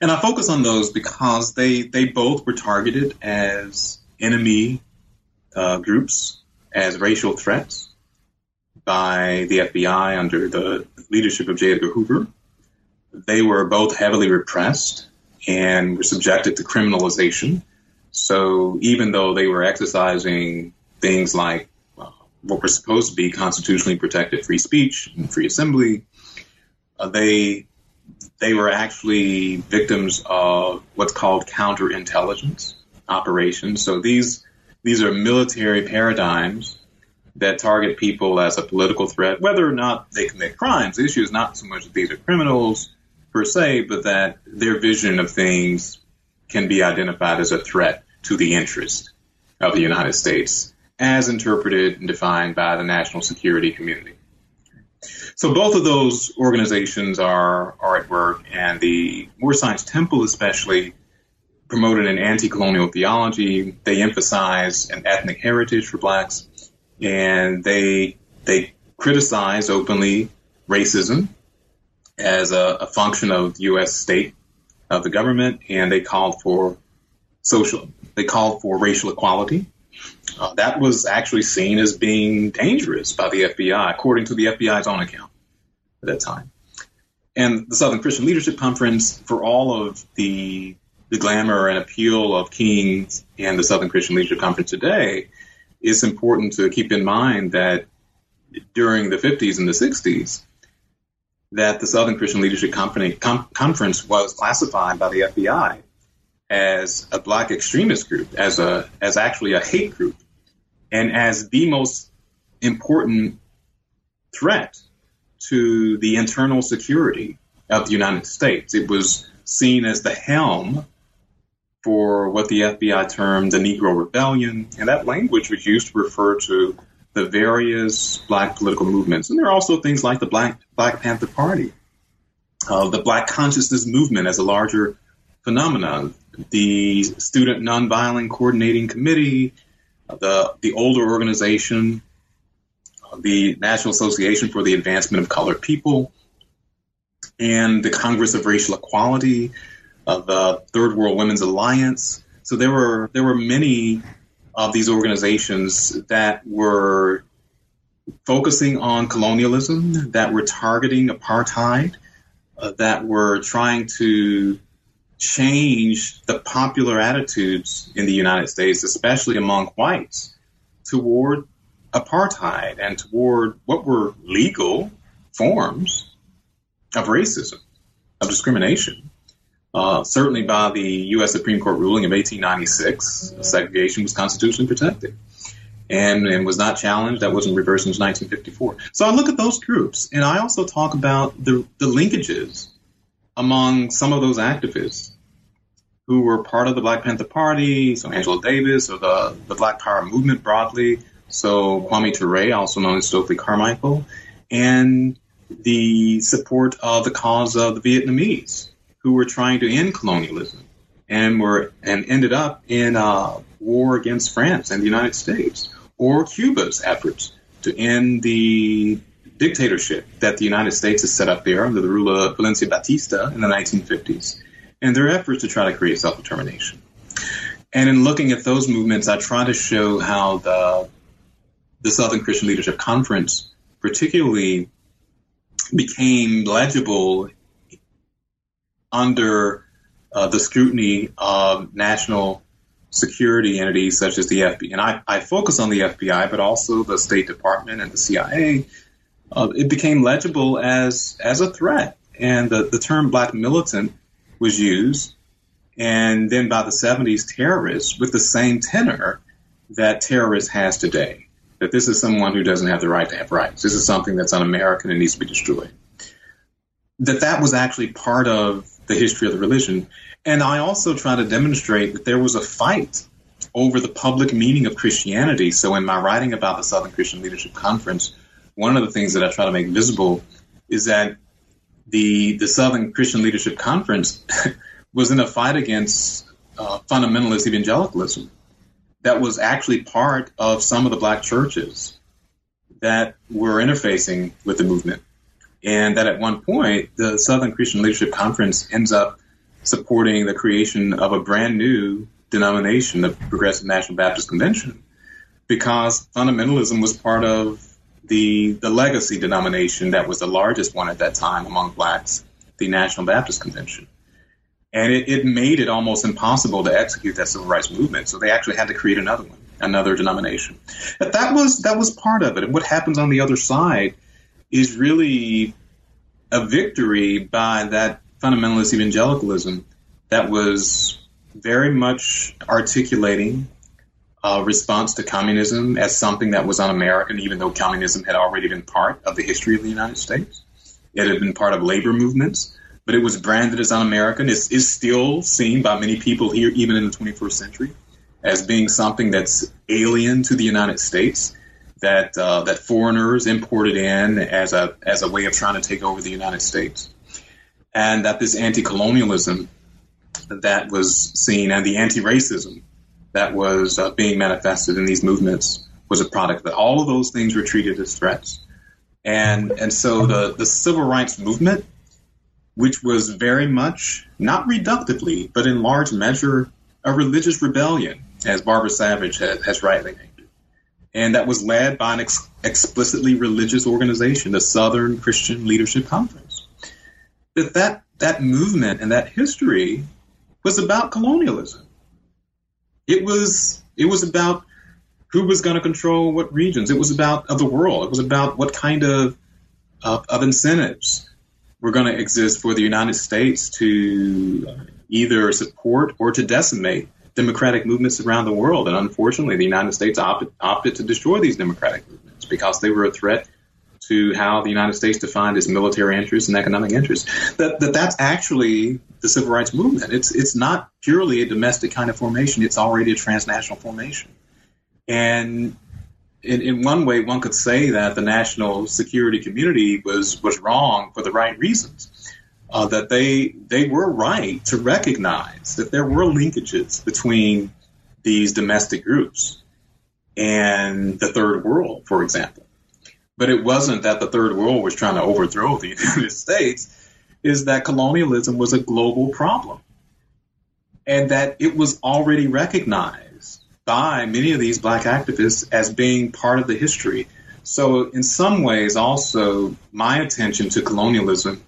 And I focus on those because they, they both were targeted as enemy uh, groups, as racial threats by the FBI under the leadership of J. Edgar Hoover. They were both heavily repressed and were subjected to criminalization. So even though they were exercising things like uh, what were supposed to be constitutionally protected free speech and free assembly, uh, they they were actually victims of what's called counterintelligence operations. So these these are military paradigms that target people as a political threat, whether or not they commit crimes. The issue is not so much that these are criminals per se, but that their vision of things can be identified as a threat to the interest of the United States, as interpreted and defined by the national security community. So both of those organizations are are at work, and the Moorish Science Temple, especially, promoted an anti-colonial theology. They emphasize an ethnic heritage for blacks, and they they criticize openly racism as a, a function of the U.S. state of the government, and they called for social. They called for racial equality. Uh, that was actually seen as being dangerous by the FBI, according to the FBI's own account at that time. And the Southern Christian Leadership Conference, for all of the the glamour and appeal of King's and the Southern Christian Leadership Conference today, it's important to keep in mind that during the 50s and the 60s, that the Southern Christian Leadership Conference was classified by the FBI as a black extremist group, as a as actually a hate group, and as the most important threat to the internal security of the United States. It was seen as the helm for what the FBI termed the Negro Rebellion, and that language was used to refer to the various black political movements. And there are also things like the Black Black Panther Party, uh, the Black Consciousness Movement as a larger phenomenon, the Student Nonviolent Coordinating Committee, the the older organization, the National Association for the Advancement of Colored People, and the Congress of Racial Equality, uh, the Third World Women's Alliance. So there were there were many of these organizations that were focusing on colonialism, that were targeting apartheid, uh, that were trying to change the popular attitudes in the United States, especially among whites, toward apartheid and toward what were legal forms of racism, of discrimination. Uh, certainly by the U.S. Supreme Court ruling of 1896, segregation was constitutionally protected and, and was not challenged. That wasn't reversed since 1954. So I look at those groups, and I also talk about the, the linkages among some of those activists who were part of the Black Panther Party, so Angela Davis, or the, the Black Power movement broadly, so Kwame Ture, also known as Stokely Carmichael, and the support of the cause of the Vietnamese who were trying to end colonialism and were and ended up in a war against France and the United States, or Cuba's efforts to end the dictatorship that the United States has set up there under the rule of Fulgencio Batista in the 1950s, and their efforts to try to create self-determination. And in looking at those movements, I try to show how the the Southern Christian Leadership Conference, particularly, became legible under uh, the scrutiny of national security entities such as the FBI. And I, I, focus on the FBI, but also the State Department and the CIA. Uh, it became legible as as a threat, and the, the term black militant was used. And then by the 70s, terrorists with the same tenor that terrorists has today. That this is someone who doesn't have the right to have rights. This is something that's un-American and needs to be destroyed. That that was actually part of the history of the religion. And I also try to demonstrate that there was a fight over the public meaning of Christianity. So in my writing about the Southern Christian Leadership Conference, one of the things that I try to make visible is that the the Southern Christian Leadership Conference was in a fight against uh, fundamentalist evangelicalism that was actually part of some of the black churches that were interfacing with the movement. And that at one point, the Southern Christian Leadership Conference ends up supporting the creation of a brand new denomination, the Progressive National Baptist Convention, because fundamentalism was part of the the legacy denomination that was the largest one at that time among blacks, the National Baptist Convention. And it, it made it almost impossible to execute that civil rights movement. So they actually had to create another one, another denomination. But that was that was part of it. And what happens on the other side is really a victory by that fundamentalist evangelicalism that was very much articulating a response to communism as something that was un-American, even though communism had already been part of the history of the United States. It had been part of labor movements, but it was branded as un-American. It's, it's still seen by many people here, even in the 21st century, as being something that's alien to the United States, that uh, that foreigners imported in as a as a way of trying to take over the United States, and that this anti-colonialism that was seen and the anti-racism that was uh, being manifested in these movements was a product of that all of those things were treated as threats. And, and so the, the civil rights movement, which was very much, not reductively, but in large measure, a religious rebellion, as Barbara Savage has, has rightly. And that was led by an ex- explicitly religious organization, the Southern Christian Leadership Conference. That, that that movement and that history was about colonialism. It was it was about who was going to control what regions. It was about of the world. It was about what kind of of, of incentives were going to exist for the United States to either support or to decimate democratic movements around the world. And unfortunately, the United States opted, opted to destroy these democratic movements because they were a threat to how the United States defined its military interests and economic interests. That, that that's actually the civil rights movement. It's it's not purely a domestic kind of formation. It's already a transnational formation. And in, in one way, one could say that the national security community was was wrong for the right reasons. Uh, that they they were right to recognize that there were linkages between these domestic groups and the third world, for example but it wasn't that the third world was trying to overthrow the United States, is that colonialism was a global problem. And that it was already recognized by many of these black activists as being part of the history. So, in some ways, also, my attention to colonialism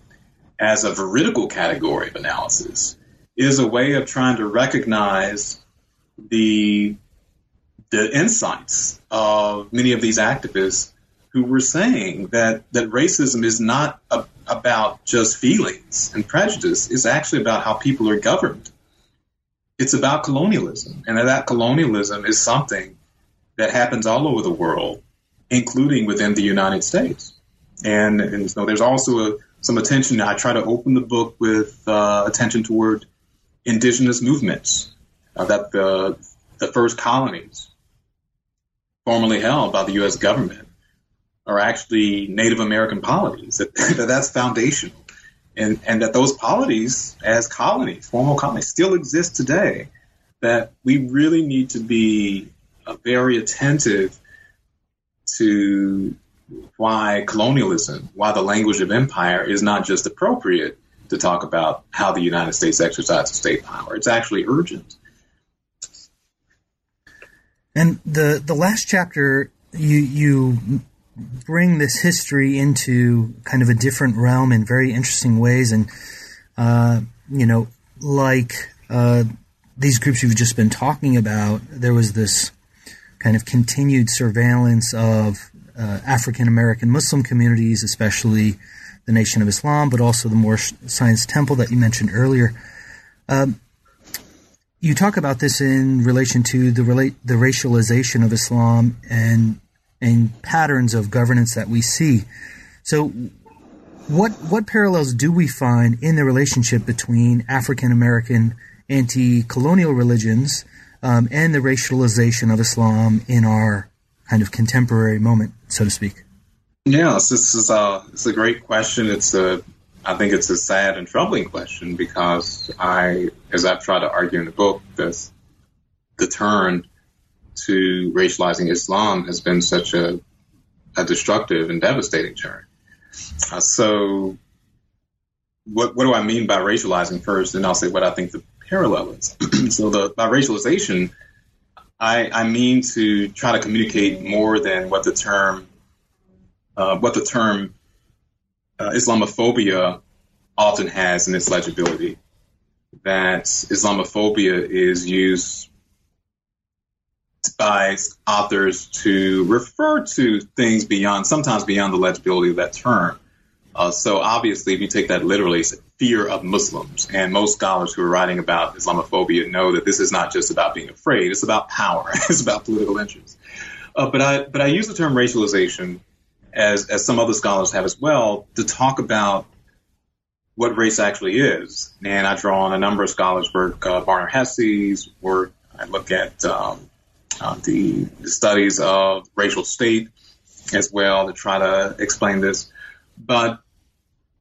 as a veridical category of analysis is a way of trying to recognize the the insights of many of these activists who were saying that, that racism is not a, about just feelings and prejudice. It's actually about how people are governed. It's about colonialism. And that colonialism is something that happens all over the world, including within the United States. And, and so there's also a, some attention. I try to open the book with uh, attention toward indigenous movements uh, that the, the first colonies formerly held by the U.S. government are actually Native American polities. That, that that's foundational, and and that those polities, as colonies, formal colonies, still exist today. That we really need to be uh, very attentive to why colonialism, why the language of empire is not just appropriate to talk about how the United States exercises state power. It's actually urgent. And the the last chapter you you bring this history into kind of a different realm in very interesting ways. And, uh, you know, like uh, these groups you've just been talking about, there was this kind of continued surveillance of uh, African American Muslim communities, especially the Nation of Islam, but also the Moorish Science Temple that you mentioned earlier. Um, you talk about this in relation to the relate the racialization of Islam and and patterns of governance that we see. So, what what parallels do we find in the relationship between African American anti-colonial religions um, and the racialization of Islam in our kind of contemporary moment, so to speak? Yes, this is a it's a great question. It's a I think it's a sad and troubling question because I, as I've tried to argue in the book, this the turn to racializing Islam has been such a, a destructive and devastating turn. Uh, so, what what do I mean by racializing first, and I'll say what I think the parallel is. so, the by racialization, I, I mean to try to communicate more than what the term uh, what the term uh, Islamophobia often has in its legibility. That Islamophobia is used by authors to refer to things beyond, sometimes beyond the legibility of that term. Uh, so obviously, if you take that literally, fear of Muslims. And most scholars who are writing about Islamophobia know that this is not just about being afraid; it's about power. it's about political interests. Uh, but I but I use the term racialization as as some other scholars have as well to talk about what race actually is. And I draw on a number of scholars' work, uh, Barnor Hesse's work. I look at um, uh, the, the studies of racial state as well to try to explain this. But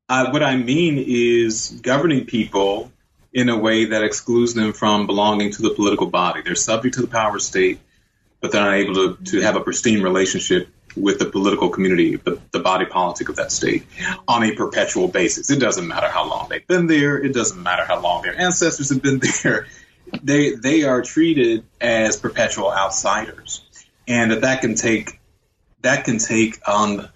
uh, what I mean is governing people in a way that excludes them from belonging to the political body. They're subject to the power state, but they're not able to, to have a pristine relationship with the political community, the, the body politic of that state, on a perpetual basis. It doesn't matter how long they've been there. It doesn't matter how long their ancestors have been there. They they are treated as perpetual outsiders, and that that can take that can take on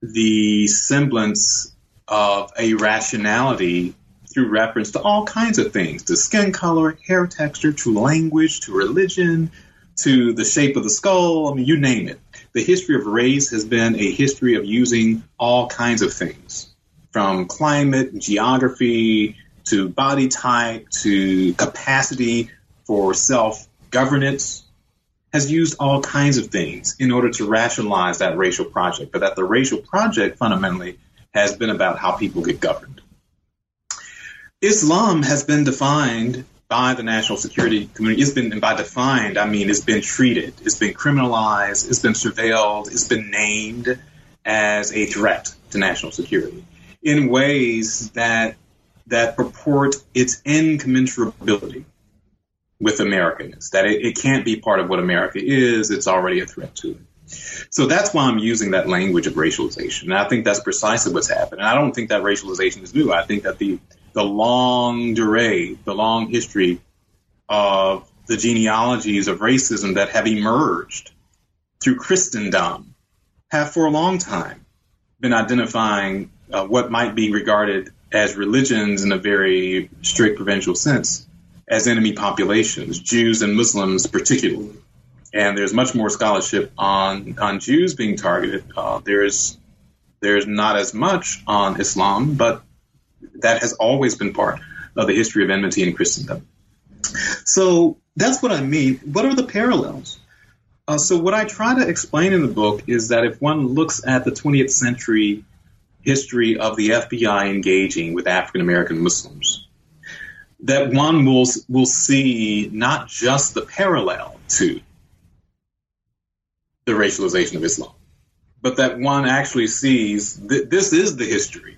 the semblance of a rationality through reference to all kinds of things to skin color, hair texture, to language, to religion, to the shape of the skull. I mean, you name it. The history of race has been a history of using all kinds of things from climate, geography, to body type, to capacity for self governance, has used all kinds of things in order to rationalize that racial project, but that the racial project fundamentally has been about how people get governed. Islam has been defined by the national security community. It's been, and by defined, I mean it's been treated, it's been criminalized, it's been surveilled, it's been named as a threat to national security in ways that that purport its incommensurability with Americanness, that it, it can't be part of what America is, it's already a threat to it. So that's why I'm using that language of racialization. And I think that's precisely what's happened. And I don't think that racialization is new. I think that the the longue durée, the long history of the genealogies of racism that have emerged through Christendom have for a long time been identifying uh, what might be regarded as religions in a very strict provincial sense as enemy populations, Jews and Muslims particularly. And there's much more scholarship on on Jews being targeted. Uh, there's there's not as much on Islam, but that has always been part of the history of enmity in Christendom. So that's what I mean. What are the parallels? Uh, so what I try to explain in the book is that if one looks at the 20th century history of the FBI engaging with African American Muslims, that one will will see not just the parallel to the racialization of Islam, but that one actually sees that this is the history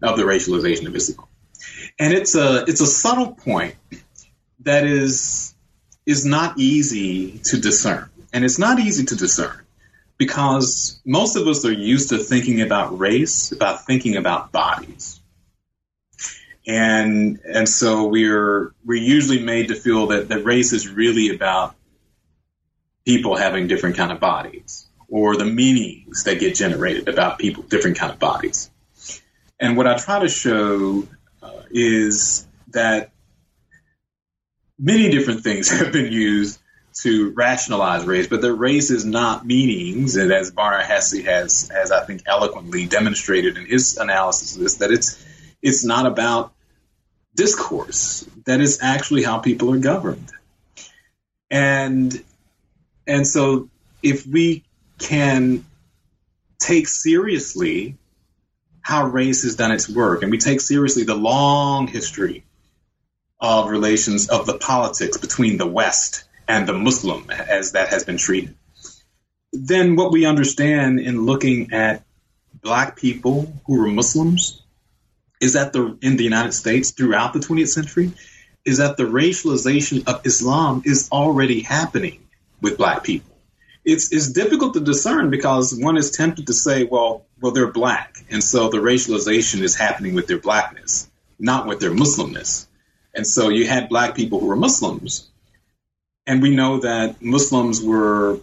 of the racialization of Islam. And it's a it's a subtle point that is is not easy to discern. And it's not easy to discern because most of us are used to thinking about race, about thinking about bodies. And and so we're we're usually made to feel that, that race is really about people having different kind of bodies or the meanings that get generated about people different kind of bodies. And what I try to show uh, is that many different things have been used to rationalize race, but that race is not meanings, and as Barnor Hesse has, has I think eloquently demonstrated in his analysis of this, that it's it's not about discourse. That is actually how people are governed. And and so if we can take seriously how race has done its work, and we take seriously the long history of relations of the politics between the West and the Muslim as that has been treated, then what we understand in looking at black people who were Muslims is that the in the United States throughout the 20th century is that the racialization of Islam is already happening with black people it's it's difficult to discern because one is tempted to say, well, well, they're black, and so the racialization is happening with their blackness, not with their Muslimness. And so you had black people who were Muslims, and we know that Muslims were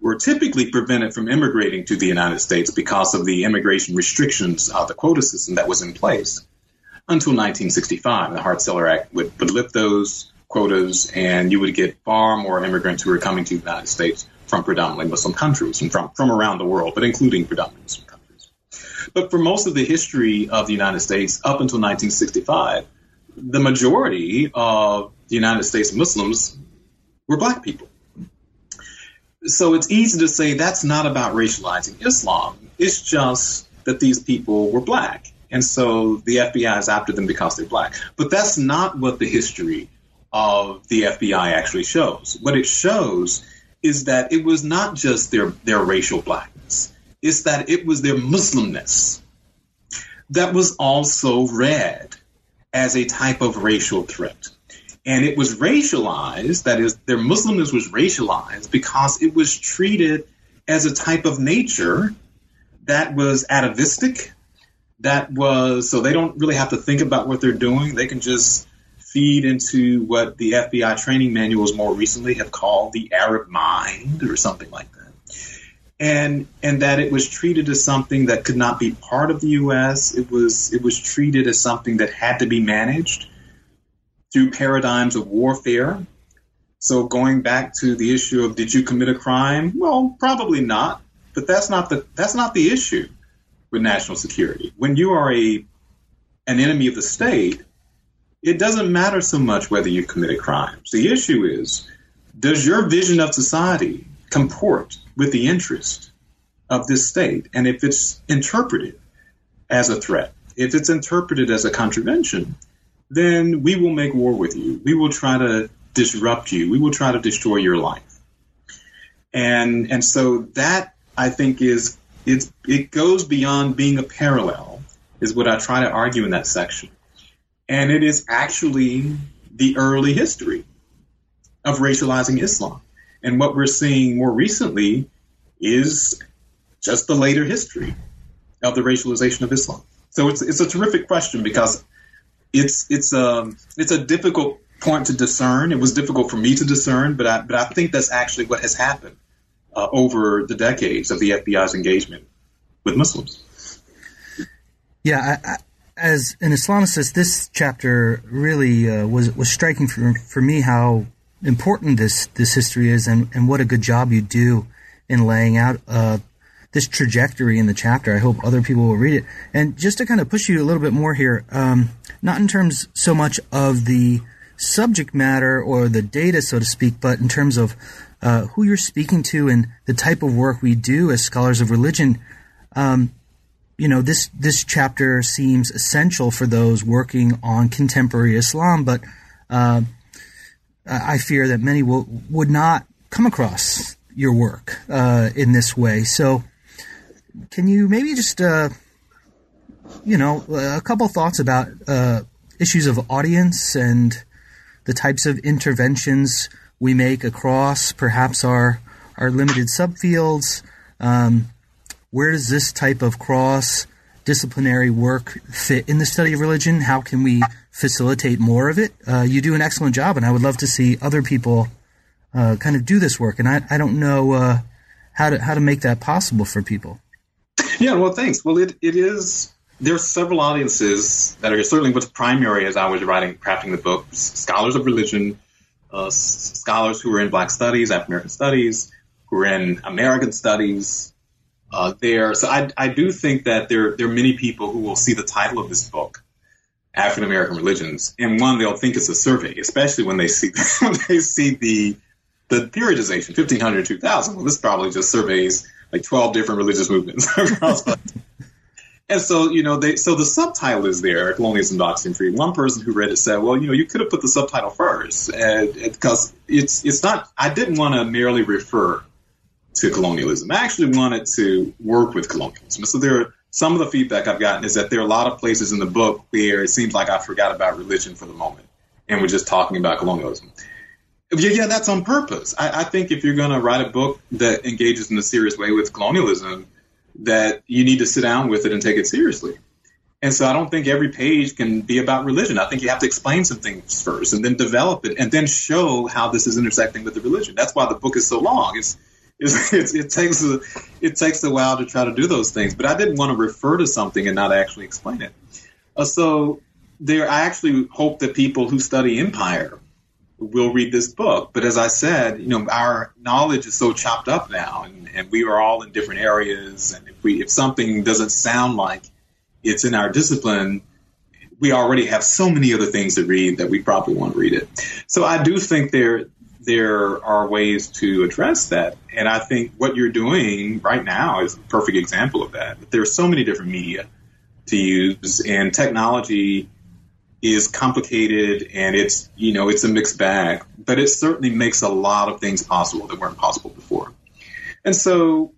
were typically prevented from immigrating to the United States because of the immigration restrictions of the quota system that was in place until 1965. The Hart-Celler Act would, would lift those quotas, and you would get far more immigrants who were coming to the United States from predominantly Muslim countries and from, from around the world, but including predominantly Muslim countries. But for most of the history of the United States up until 1965, the majority of the United States Muslims were black people. So it's easy to say that's not about racializing Islam. It's just that these people were black. And so the FBI is after them because they're black. But that's not what the history of the FBI actually shows. What it shows is that it was not just their, their racial blackness, it's that it was their Muslimness that was also read as a type of racial threat. And it was racialized, that is, their Muslimness was racialized because it was treated as a type of nature that was atavistic, that was, so they don't really have to think about what they're doing. They can just feed into what the FBI training manuals more recently have called the Arab mind or something like that. And and that it was treated as something that could not be part of the US. It was it was treated as something that had to be managed through paradigms of warfare. So going back to the issue of did you commit a crime? Well, probably not. But that's not the that's not the issue with national security. When you are a an enemy of the state, it doesn't matter so much whether you committed crimes. The issue is, does your vision of society comport with the interest of this state? And if it's interpreted as a threat, if it's interpreted as a contravention, then we will make war with you. We will try to disrupt you. We will try to destroy your life. And and so that I think is it's it goes beyond being a parallel, is what I try to argue in that section. And it is actually the early history of racializing Islam. And what we're seeing more recently is just the later history of the racialization of Islam. So it's it's a terrific question because it's it's a um, it's a difficult point to discern. It was difficult for me to discern, but I but I think that's actually what has happened uh, over the decades of the FBI's engagement with Muslims. Yeah, as an Islamicist, this chapter really uh, was was striking for for me how important this this history is, and and what a good job you do in laying out uh, this trajectory in the chapter. I hope other people will read it. And just to kind of push you a little bit more here, um, not in terms so much of the subject matter or the data, so to speak, but in terms of uh, who you're speaking to and the type of work we do as scholars of religion. Um, you know, this this chapter seems essential for those working on contemporary Islam, but uh, I fear that many will, would not come across your work uh, in this way. So, can you maybe just, uh, you know, a couple thoughts about uh, issues of audience and the types of interventions we make across perhaps our our limited subfields. Um, where does this type of cross disciplinary work fit in the study of religion? How can we facilitate more of it? Uh, you do an excellent job, and I would love to see other people uh, kind of do this work. And I, I don't know uh, how to how to make that possible for people. Yeah, well, thanks. Well, it, it is. There are several audiences that are certainly what's primary as I was writing, crafting the book. Scholars of religion, uh, scholars who are in Black Studies, African American Studies, who are in American Studies. Uh, there, so I, I do think that there there are many people who will see the title of this book, African American religions, and one they'll think it's a survey, especially when they see when they see the the periodization 1500 2000. Well, this probably just surveys like 12 different religious movements. And so, you know, they so the subtitle is there, Colonialism, Doctrine, Free. One person who read it said, well, you know, you could have put the subtitle first, because it's it's not. I didn't want to merely refer to colonialism. I actually wanted to work with colonialism. So there, are, some of the feedback I've gotten is that there are a lot of places in the book where it seems like I forgot about religion for the moment, and we're just talking about colonialism. Yeah, yeah, that's on purpose. I, I think if you're going to write a book that engages in a serious way with colonialism that you need to sit down with it and take it seriously. And so I don't think every page can be about religion. I think you have to explain some things first and then develop it and then show how this is intersecting with the religion. That's why the book is so long. It's, it's, it's, it takes a, it takes a while to try to do those things. But I didn't want to refer to something and not actually explain it. Uh, so there, I actually hope that people who study empire we'll read this book. But as I said, you know, our knowledge is so chopped up now, and, and we are all in different areas. And if we if something doesn't sound like it's in our discipline, we already have so many other things to read that we probably won't read it. So I do think there there are ways to address that, and I think what you're doing right now is a perfect example of that. There are so many different media to use, and technology is complicated and it's you know it's a mixed bag, but it certainly makes a lot of things possible that weren't possible before. And so,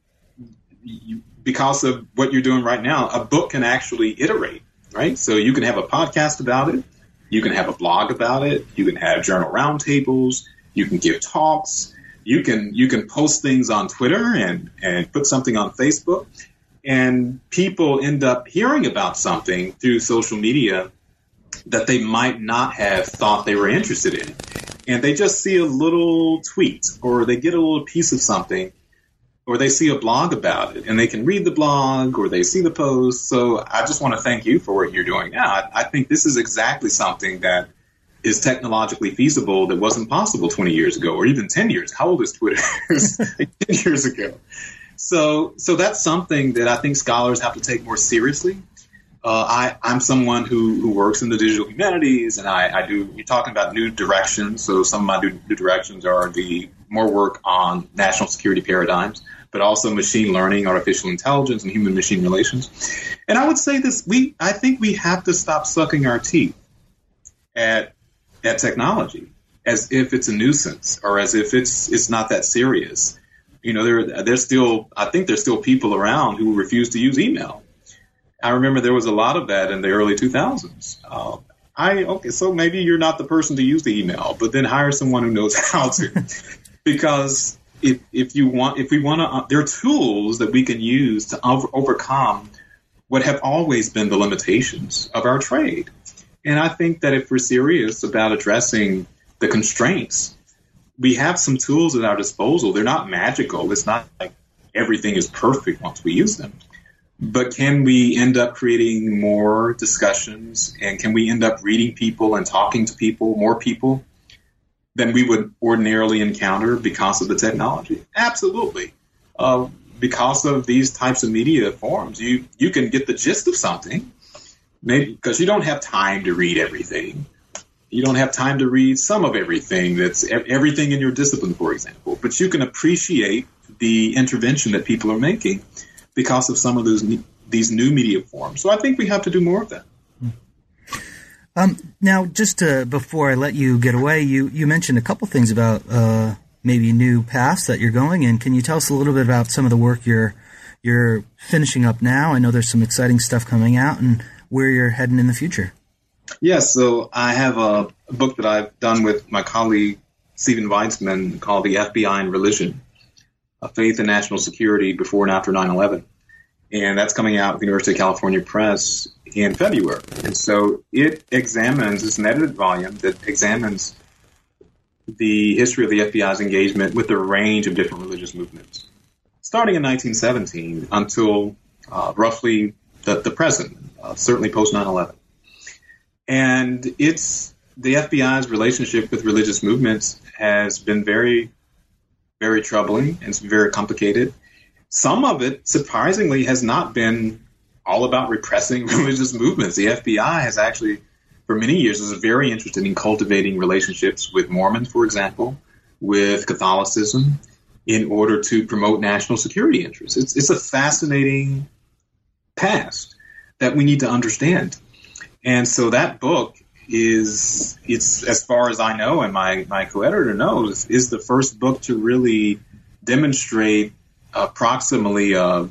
you, because of what you're doing right now, a book can actually iterate, right? So you can have a podcast about it, you can have a blog about it, you can have journal roundtables, you can give talks, you can you can post things on Twitter and and put something on Facebook, and people end up hearing about something through social media that they might not have thought they were interested in. And they just see a little tweet or they get a little piece of something or they see a blog about it and they can read the blog or they see the post. So I just want to thank you for what you're doing now. I, I think this is exactly something that is technologically feasible that wasn't possible 20 years ago or even 10 years. How old is Twitter? 10 years ago. So, so that's something that I think scholars have to take more seriously. Uh, I, I'm someone who, who works in the digital humanities, and I, I do. You're talking about new directions. So some of my new, new directions are the more work on national security paradigms, but also machine learning, artificial intelligence, and human machine relations. And I would say this: we, I think, we have to stop sucking our teeth at at technology as if it's a nuisance or as if it's it's not that serious. You know, there there's still I think there's still people around who refuse to use email I remember there was a lot of that in the early 2000s. Uh, I okay, so maybe you're not the person to use the email, but then hire someone who knows how to, because if if you want, if we want to, uh, there are tools that we can use to over, overcome what have always been the limitations of our trade. And I think that if we're serious about addressing the constraints, we have some tools at our disposal. They're not magical. It's not like everything is perfect once we use them but can we end up creating more discussions and can we end up reading people and talking to people, more people than we would ordinarily encounter because of the technology? Absolutely. Uh, because of these types of media forms, you, you can get the gist of something, maybe because you don't have time to read everything. You don't have time to read some of everything that's everything in your discipline, for example, but you can appreciate the intervention that people are making because of some of those these new media forms. So I think we have to do more of that. Um, now, just to, before I let you get away, you, you mentioned a couple things about uh, maybe new paths that you're going in. Can you tell us a little bit about some of the work you're you're finishing up now? I know there's some exciting stuff coming out, and where you're heading in the future. Yes, so I have a, book that I've done with my colleague Steven Weitzman called "The FBI and Religion." A Faith and National Security Before and After 9 11. And that's coming out with the University of California Press in February. And so it examines, it's an edited volume that examines the history of the FBI's engagement with a range of different religious movements, starting in 1917 until uh, roughly the, the present, uh, certainly post 9 11. And it's the FBI's relationship with religious movements has been very very troubling and it's very complicated. Some of it, surprisingly, has not been all about repressing religious movements. The FBI has actually, for many years, was very interested in cultivating relationships with Mormons, for example, with Catholicism, in order to promote national security interests. It's, it's a fascinating past that we need to understand. And so that book is it's as far as I know, and my my co-editor knows, is the first book to really demonstrate approximately a,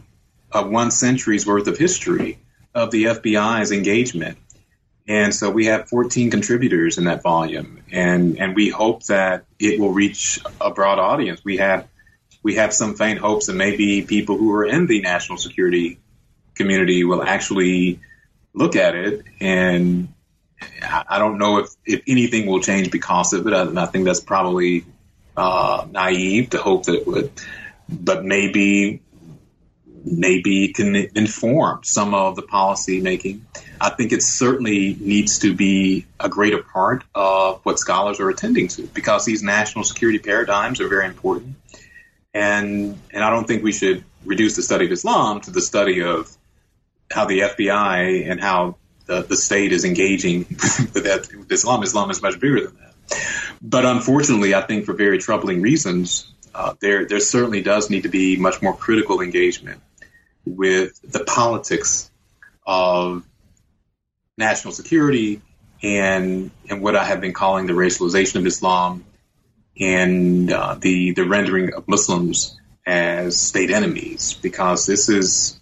a one century's worth of history of the FBI's engagement. And so we have 14 contributors in that volume, and and we hope that it will reach a broad audience. We have we have some faint hopes that maybe people who are in the national security community will actually look at it and I don't know if, if anything will change because of it. I, I think that's probably uh, naive to hope that it would. But maybe maybe can inform some of the policy making. I think it certainly needs to be a greater part of what scholars are attending to because these national security paradigms are very important. And, and I don't think we should reduce the study of Islam to the study of how the FBI and how the, the state is engaging with, with Islam. Islam is much bigger than that. But unfortunately, I think for very troubling reasons, uh, there there certainly does need to be much more critical engagement with the politics of national security and and what I have been calling the racialization of Islam and uh, the the rendering of Muslims as state enemies because this is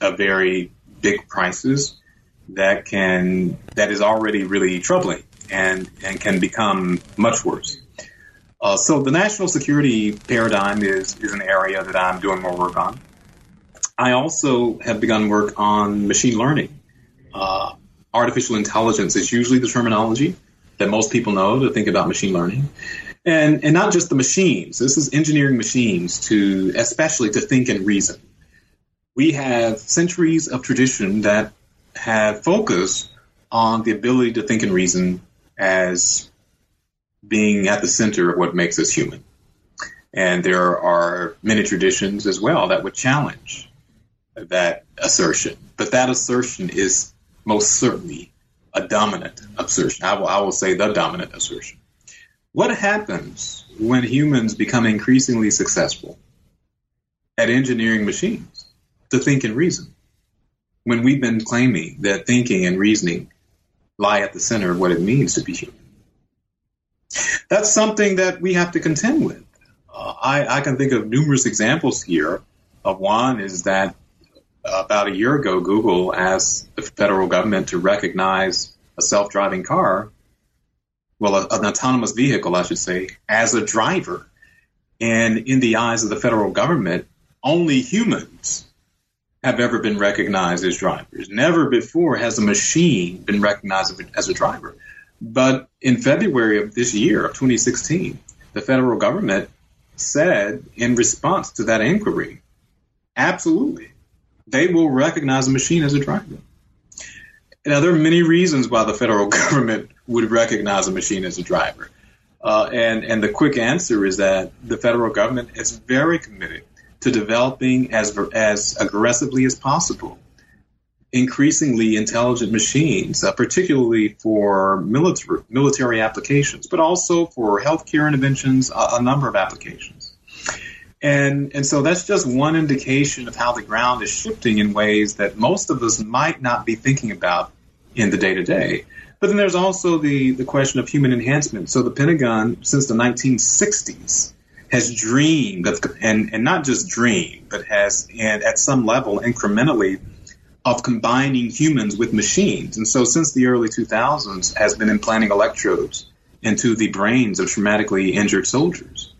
a very big prices that can that is already really troubling and and can become much worse. Uh, so the national security paradigm is is an area that I'm doing more work on. I also have begun work on machine learning. Uh, artificial intelligence is usually the terminology that most people know to think about machine learning. And, and not just the machines. This is engineering machines to, especially to think and reason. We have centuries of tradition that have focused on the ability to think and reason as being at the center of what makes us human. And there are many traditions as well that would challenge that assertion. But that assertion is most certainly a dominant assertion. I will, I will say the dominant assertion. What happens when humans become increasingly successful at engineering machines to think and reason? When we've been claiming that thinking and reasoning lie at the center of what it means to be human. That's something that we have to contend with. Uh, I, I can think of numerous examples here. Of one is that about a year ago, Google asked the federal government to recognize a self-driving car, well, a, an autonomous vehicle, I should say, as a driver. And in the eyes of the federal government, only humans have ever been recognized as drivers. Never before has a machine been recognized as a driver. But in February of this year, of 2016, the federal government said in response to that inquiry, absolutely, they will recognize a machine as a driver. Now, there are many reasons why the federal government would recognize a machine as a driver. Uh, and, and the quick answer is that the federal government is very committed to developing as, as aggressively as possible increasingly intelligent machines, uh, particularly for military, military applications, but also for healthcare interventions, a, a number of applications. And, and so that's just one indication of how the ground is shifting in ways that most of us might not be thinking about in the day to day. But then there's also the, the question of human enhancement. So the Pentagon, since the 1960s, has dreamed of, and, and not just dreamed, but has, and at some level, incrementally, of combining humans with machines. And so since the early 2000s, has been implanting electrodes into the brains of traumatically injured soldiers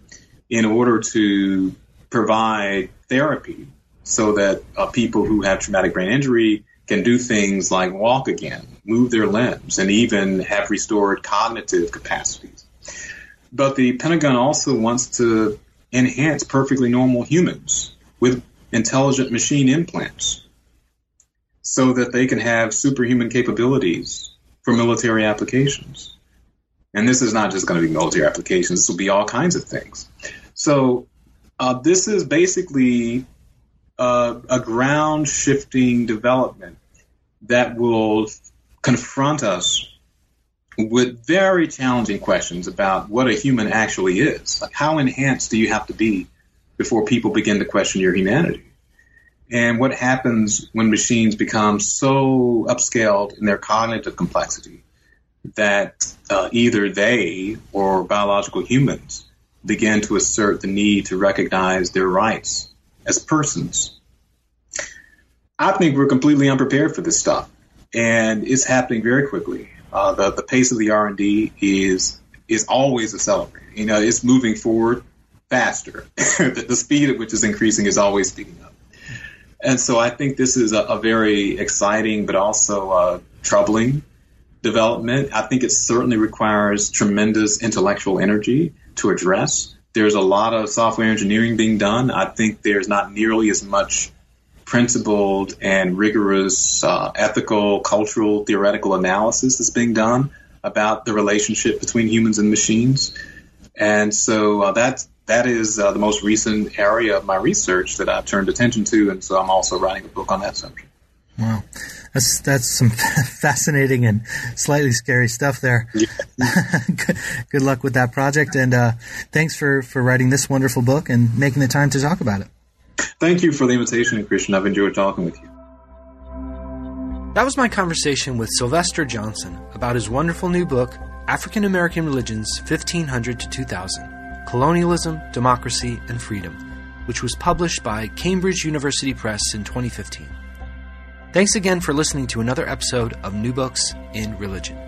in order to provide therapy so that uh, people who have traumatic brain injury can do things like walk again, move their limbs, and even have restored cognitive capacities. But the Pentagon also wants to enhance perfectly normal humans with intelligent machine implants so that they can have superhuman capabilities for military applications. And this is not just going to be military applications, this will be all kinds of things. So, uh, this is basically uh, a ground shifting development that will confront us with very challenging questions about what a human actually is. Like, how enhanced do you have to be before people begin to question your humanity? And what happens when machines become so upscaled in their cognitive complexity that uh, either they or biological humans begin to assert the need to recognize their rights as persons. I think we're completely unprepared for this stuff, and it's happening very quickly. Uh, the the pace of the R and D is is always accelerating. You know, it's moving forward faster. the, the, speed at which it's increasing is always speeding up. And so I think this is a, a very exciting, but also uh, troubling development. I think it certainly requires tremendous intellectual energy to address. There's a lot of software engineering being done. I think there's not nearly as much principled and rigorous uh, ethical, cultural, theoretical analysis that's being done about the relationship between humans and machines. And so uh, that that is uh, the most recent area of my research that I've turned attention to, and so I'm also writing a book on that subject. Wow, that's that's some fascinating and slightly scary stuff there. Yeah. good, good, luck with that project, and uh, thanks for for writing this wonderful book and making the time to talk about it. Thank you for the invitation, Christian. I've enjoyed talking with you. That was my conversation with Sylvester Johnson about his wonderful new book, African American Religions 1500 to 2000 Colonialism, Democracy, and Freedom, which was published by Cambridge University Press in 2015. Thanks again for listening to another episode of New Books in Religion.